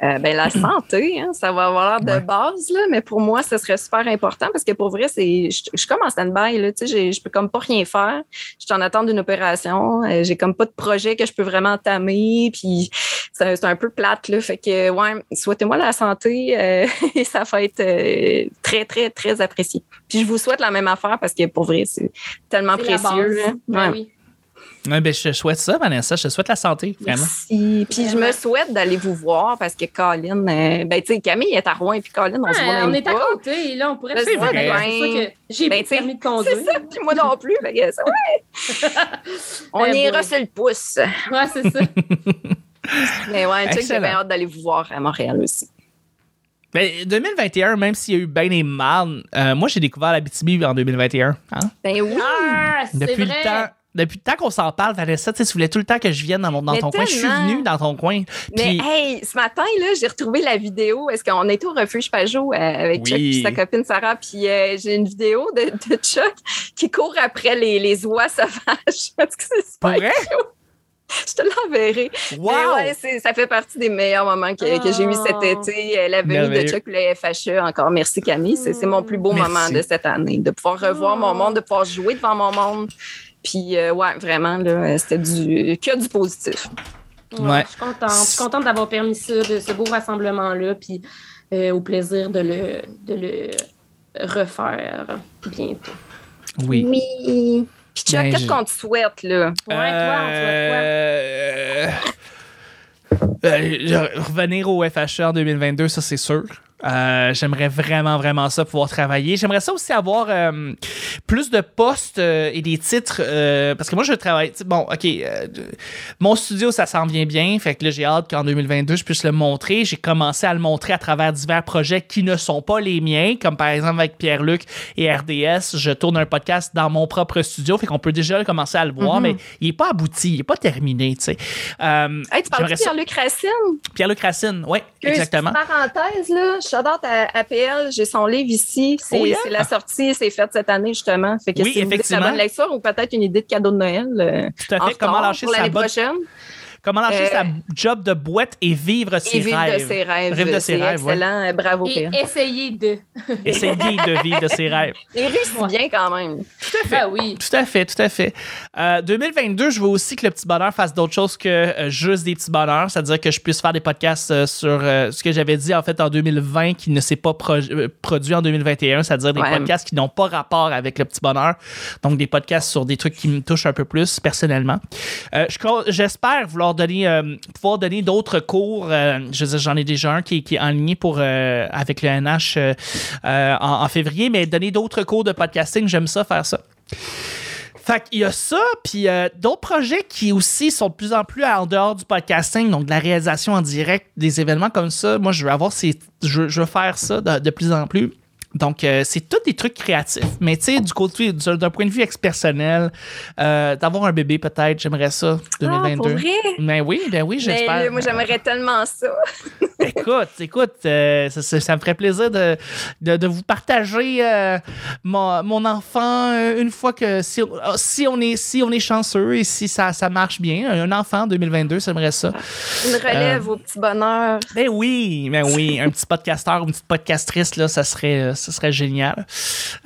Euh, ben, la santé, hein, ça va avoir l'air de
Ouais.
base, là, mais pour moi, ce serait super important parce que pour vrai, c'est, je, je suis comme en stand-by, là, tu sais, j'ai- je peux comme pas rien faire. Je suis en attente d'une opération. euh, j'ai comme pas de projet que je peux vraiment entamer, puis c'est, c'est un peu plate, là. Fait que, ouais, souhaitez-moi la santé euh, et ça va être euh, très, très, très apprécié. Puis je vous souhaite la même affaire parce que pour vrai, c'est tellement
C'est la
précieux.
Ben oui.
Ouais, ben, je te souhaite ça, Vanessa. Je te souhaite la santé, vraiment.
Merci. Puis je me souhaite d'aller vous voir parce que Colin, euh, ben tu sais, Camille est à Rouen puis Colin, on se voit
Ouais,
même
on est à côté, là, on pourrait
Ben,
se voir, sûr que j'ai
Ben,
permis de conduire.
C'est ça, puis moi non plus. ça, ouais. on
Ben,
ira sur le pouce.
Ouais, c'est ça.
Mais ouais, check, j'ai
Excellent.
bien hâte d'aller vous voir à Montréal aussi.
Ben, 2021, même s'il y a eu bien des mal, euh, moi, j'ai découvert la BTB en 2021. Hein?
Ben oui.
Ah, c'est
Depuis
vrai.
le temps. Depuis le temps qu'on s'en parle, Vanessa, tu voulais tout le temps que je vienne dans, mon, dans ton coin. Je suis venue dans ton coin.
Mais
Puis-
hey, ce matin, là, j'ai retrouvé la vidéo. Est-ce qu'on était au refuge Pajot euh, avec Chuck et sa copine Sarah? Puis euh, j'ai une vidéo de, de Chuck qui court après les, les oies sauvages. Parce que c'est super. Je te l'enverrai.
Wow!
Mais ouais, ça fait partie des meilleurs moments que, que j'ai eu cet
Oh.
été. Euh, La venue de Chuck le FHE. Encore merci Camille. C'est c'est mon plus beau
Merci.
moment de cette année. De pouvoir revoir
Oh.
mon monde, de pouvoir jouer devant mon monde. Puis euh, ouais, vraiment, là, c'était du que du positif.
Ouais.
Je suis contente. Je suis contente d'avoir permis ça, de ce beau rassemblement-là, puis euh, au plaisir de le, de le refaire bientôt.
Oui.
Oui. Puis Chuck,
Ben,
qu'est-ce
je-
qu'on te souhaite, là?
Ouais, toi, on souhaite quoi?
Euh, euh, revenir au FHE en 2022, ça c'est sûr. Euh, J'aimerais vraiment, vraiment ça pouvoir travailler. J'aimerais ça aussi avoir euh, plus de postes euh, et des titres. parce que moi, je travaille. Bon, OK. mon studio, ça s'en vient bien. Fait que là, j'ai hâte qu'en 2022, je puisse le montrer. J'ai commencé à le montrer à travers divers projets qui ne sont pas les miens, comme par exemple avec Pierre-Luc et RDS. Je tourne un podcast dans mon propre studio. Fait qu'on peut déjà commencer à le voir,
Mhm.
mais il n'est pas abouti. Il n'est pas terminé, tu sais.
Hey, tu parles de Pierre-Luc Racine?
Pierre-Luc Racine, oui, exactement.
Petite parenthèse, là, out à APL, j'ai son livre ici. C'est
Oh, yeah.
la sortie, c'est faite cette année, justement. Fait que
Oui,
c'est une la bonne lecture ou peut-être une idée de cadeau de Noël. euh,
Tout à
en
fait. Comment lâcher
pour
sa
prochaine.
Comment lâcher
Euh,
sa job de boîte et vivre ses
Et vivre
rêves?
de ses rêves.
Vivre de ses rêves,
excellent. Euh, Bravo,
Et
Pierre.
essayer de.
Essayer de vivre de ses rêves.
Il réussit
Ouais.
bien quand même.
Tout à fait.
Ah oui.
Tout à fait, tout à fait. Euh, 2022, je veux aussi que le petit bonheur fasse d'autres choses que euh, juste des petits bonheurs, c'est-à-dire que je puisse faire des podcasts euh, sur euh, ce que j'avais dit en fait en 2020 qui ne s'est pas pro- euh, produit en 2021, c'est-à-dire des
Ouais.
podcasts qui n'ont pas rapport avec le petit bonheur, donc des podcasts sur des trucs qui me touchent un peu plus personnellement. Euh, J'espère vouloir donner, euh, pouvoir donner d'autres cours. euh, j'en ai déjà un qui, qui est en ligne pour euh, avec le NH en, février, mais donner d'autres cours de podcasting, j'aime ça faire ça. Fait qu'il y a ça, puis d'autres projets qui aussi sont de plus en plus en dehors du podcasting, donc de la réalisation en direct, des événements comme ça. Moi, je veux avoir ces, je, je faire ça de, de plus en plus. Donc, euh, c'est tous des trucs créatifs. Mais tu sais, du côté, du- d'un point de vue ex-personnel, euh, d'avoir un bébé peut-être, j'aimerais ça,
Ah,
2022.
pour vrai?
Ben oui, ben oui,
Mais
j'espère.
moi, j'aimerais tellement ça.
Écoute, écoute, euh, ça, ça- ça me ferait plaisir de, de, de vous partager mon, mon enfant une fois que si, ah, si on est si on est chanceux et si ça, ça marche bien, un enfant en 2022, j'aimerais ça.
Une relève au petit bonheur.
Ben oui, ben oui, un petit podcasteur ou une petite podcastrice là, ça serait euh, ça serait génial.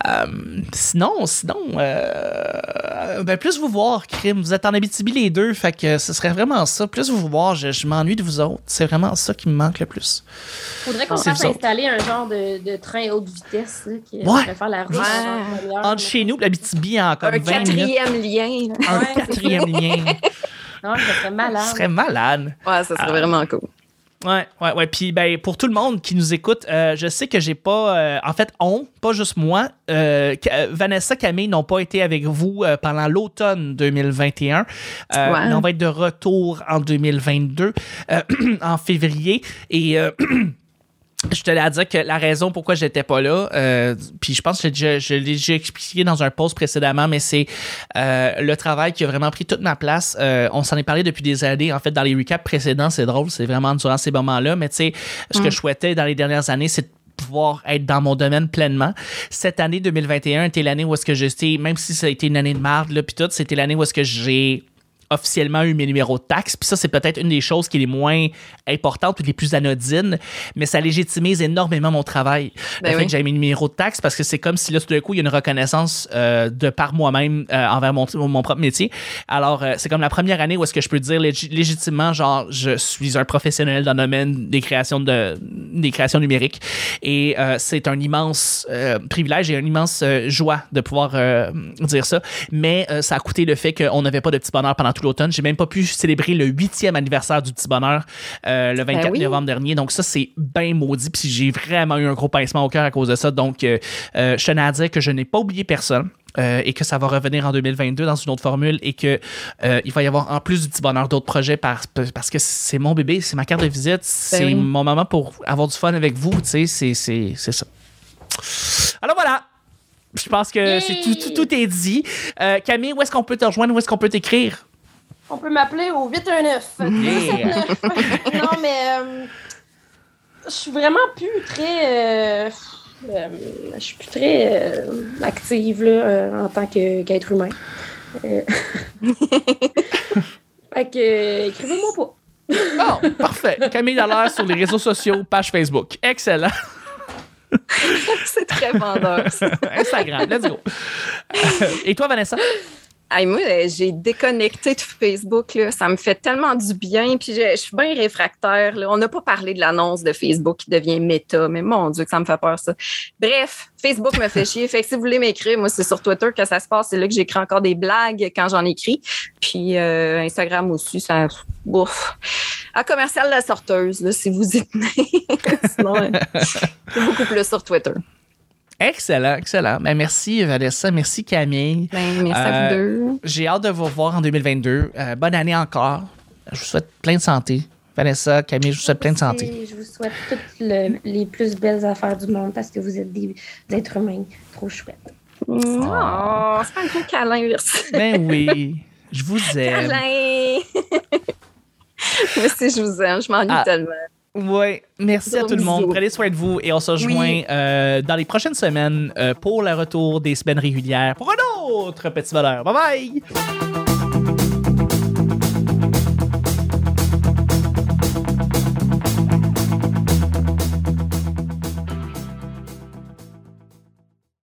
Euh, sinon, sinon, euh, ben plus vous voir, Crime, vous êtes en Abitibi les deux, fait que ce serait vraiment ça. Plus vous voir, je, je m'ennuie de vous autres. C'est vraiment ça qui me manque le plus.
Faudrait qu'on fasse installer un genre de, de train haute vitesse là, qui
Ouais.
faire la route.
Ouais.
en demi-heure,
Entre chez nous, et l'Abitibi en comme
Un
20 minutes.
quatrième lien. là.
Un
Ouais,
quatrième lien.
Non, ça serait malade.
Ce serait malade.
Ouais, ça serait
Ah.
vraiment cool.
Ouais, ouais, ouais. Puis, ben, pour tout le monde qui nous écoute, euh, je sais que j'ai pas. euh, en fait, on, pas juste moi, euh, Ca- Vanessa, Camille n'ont pas été avec vous euh, pendant l'automne 2021. Euh,
Ouais.
on va être de retour en 2022, euh, en février. Et. Je tenais à dire que la raison pourquoi j'étais pas là, euh, puis je pense que je, je l'ai déjà expliqué dans un post précédemment, mais c'est euh, le travail qui a vraiment pris toute ma place. Euh, on s'en est parlé depuis des années. En fait, dans les recaps précédents, c'est drôle, c'est vraiment durant ces moments-là. Mais tu sais, ce que je souhaitais dans les dernières années, c'est de pouvoir être dans mon domaine pleinement. Cette année 2021 était l'année où est-ce que j'étais, même si ça a été une année de marde, là, puis tout, c'était l'année où est-ce que j'ai officiellement eu mes numéros de taxes. Puis ça, c'est peut-être une des choses qui est les moins importantes ou les plus anodines, mais ça légitimise énormément mon travail.
Ben
le fait que j'ai mes numéros de taxes parce que c'est comme si là, tout d'un coup, il y a une reconnaissance euh, de par moi-même euh, envers mon, mon propre métier. Alors, euh, c'est comme la première année où est-ce que je peux dire lég- légitimement, genre, je suis un professionnel dans le domaine des créations, de, des créations numériques. Et c'est un immense privilège et une immense joie de pouvoir dire ça. Mais ça a coûté le fait qu'on n'avait pas de petit bonheur pendant tout l'automne. J'ai même pas pu célébrer le huitième anniversaire du petit bonheur euh, le 24
oui.
novembre dernier. Donc ça, c'est bien maudit. Puis j'ai vraiment eu un gros pincement au cœur à cause de ça. Donc, euh, euh, je tenais à dire que je n'ai pas oublié personne. euh, et que ça va revenir en 2022 dans une autre formule et que euh, il va y avoir en plus du petit bonheur d'autres projets parce, parce que c'est mon bébé, c'est ma carte de visite, c'est
Ben oui.
mon moment pour avoir du fun avec vous, tu sais, c'est- c'est c'est ça. Alors voilà, je pense que c'est tout, tout, tout est dit. Euh, Camille, où est-ce qu'on peut te rejoindre, où est-ce qu'on peut t'écrire?
On peut m'appeler au 819 279. non, mais euh, je suis vraiment plus très. euh, euh, je suis plus très euh, active là, euh, en tant que- qu'être humain. Euh, fait que, euh, écrivez-moi pas.
Bon, parfait. Camille Dallaire sur les réseaux sociaux, page Facebook. Excellent.
C'est très vendeur. ça.
Instagram, let's go. Et toi, Vanessa?
Moi, euh, j'ai déconnecté de Facebook. Ça me fait tellement du bien. Puis je, suis bien réfractaire. On n'a pas parlé de l'annonce de Facebook qui devient méta, mais mon Dieu, que ça me fait peur, ça. Bref, Facebook me fait chier. Fait que si vous voulez m'écrire, moi, c'est sur Twitter que ça se passe. C'est là que j'écris encore des blagues quand j'en écris. Puis euh, Instagram aussi, ça. Ouf. À commercial la sorteuse, si vous y tenez. Sinon, euh, c'est beaucoup plus sur Twitter.
Excellent, excellent. Ben, merci, Vanessa. Merci, Camille.
Ben, merci à
Euh,
vous deux.
J'ai hâte de vous revoir en 2022. Euh, bonne année encore. Je vous souhaite plein de santé. Vanessa, Camille, je vous souhaite plein de santé.
Et je vous souhaite toutes le- les plus belles affaires du monde parce que vous êtes des, des êtres humains trop chouettes.
Oh, c'est pas un gros câlin, merci.
Ben oui, je vous aime.
Câlin! Moi aussi, je vous aime. Je m'ennuie
Ah.
tellement.
Ouais, merci à tout le monde. Prenez soin de vous et on se rejoint
Oui.
euh, dans les prochaines semaines euh, pour le retour des semaines régulières pour un autre petit bonheur. Bye bye!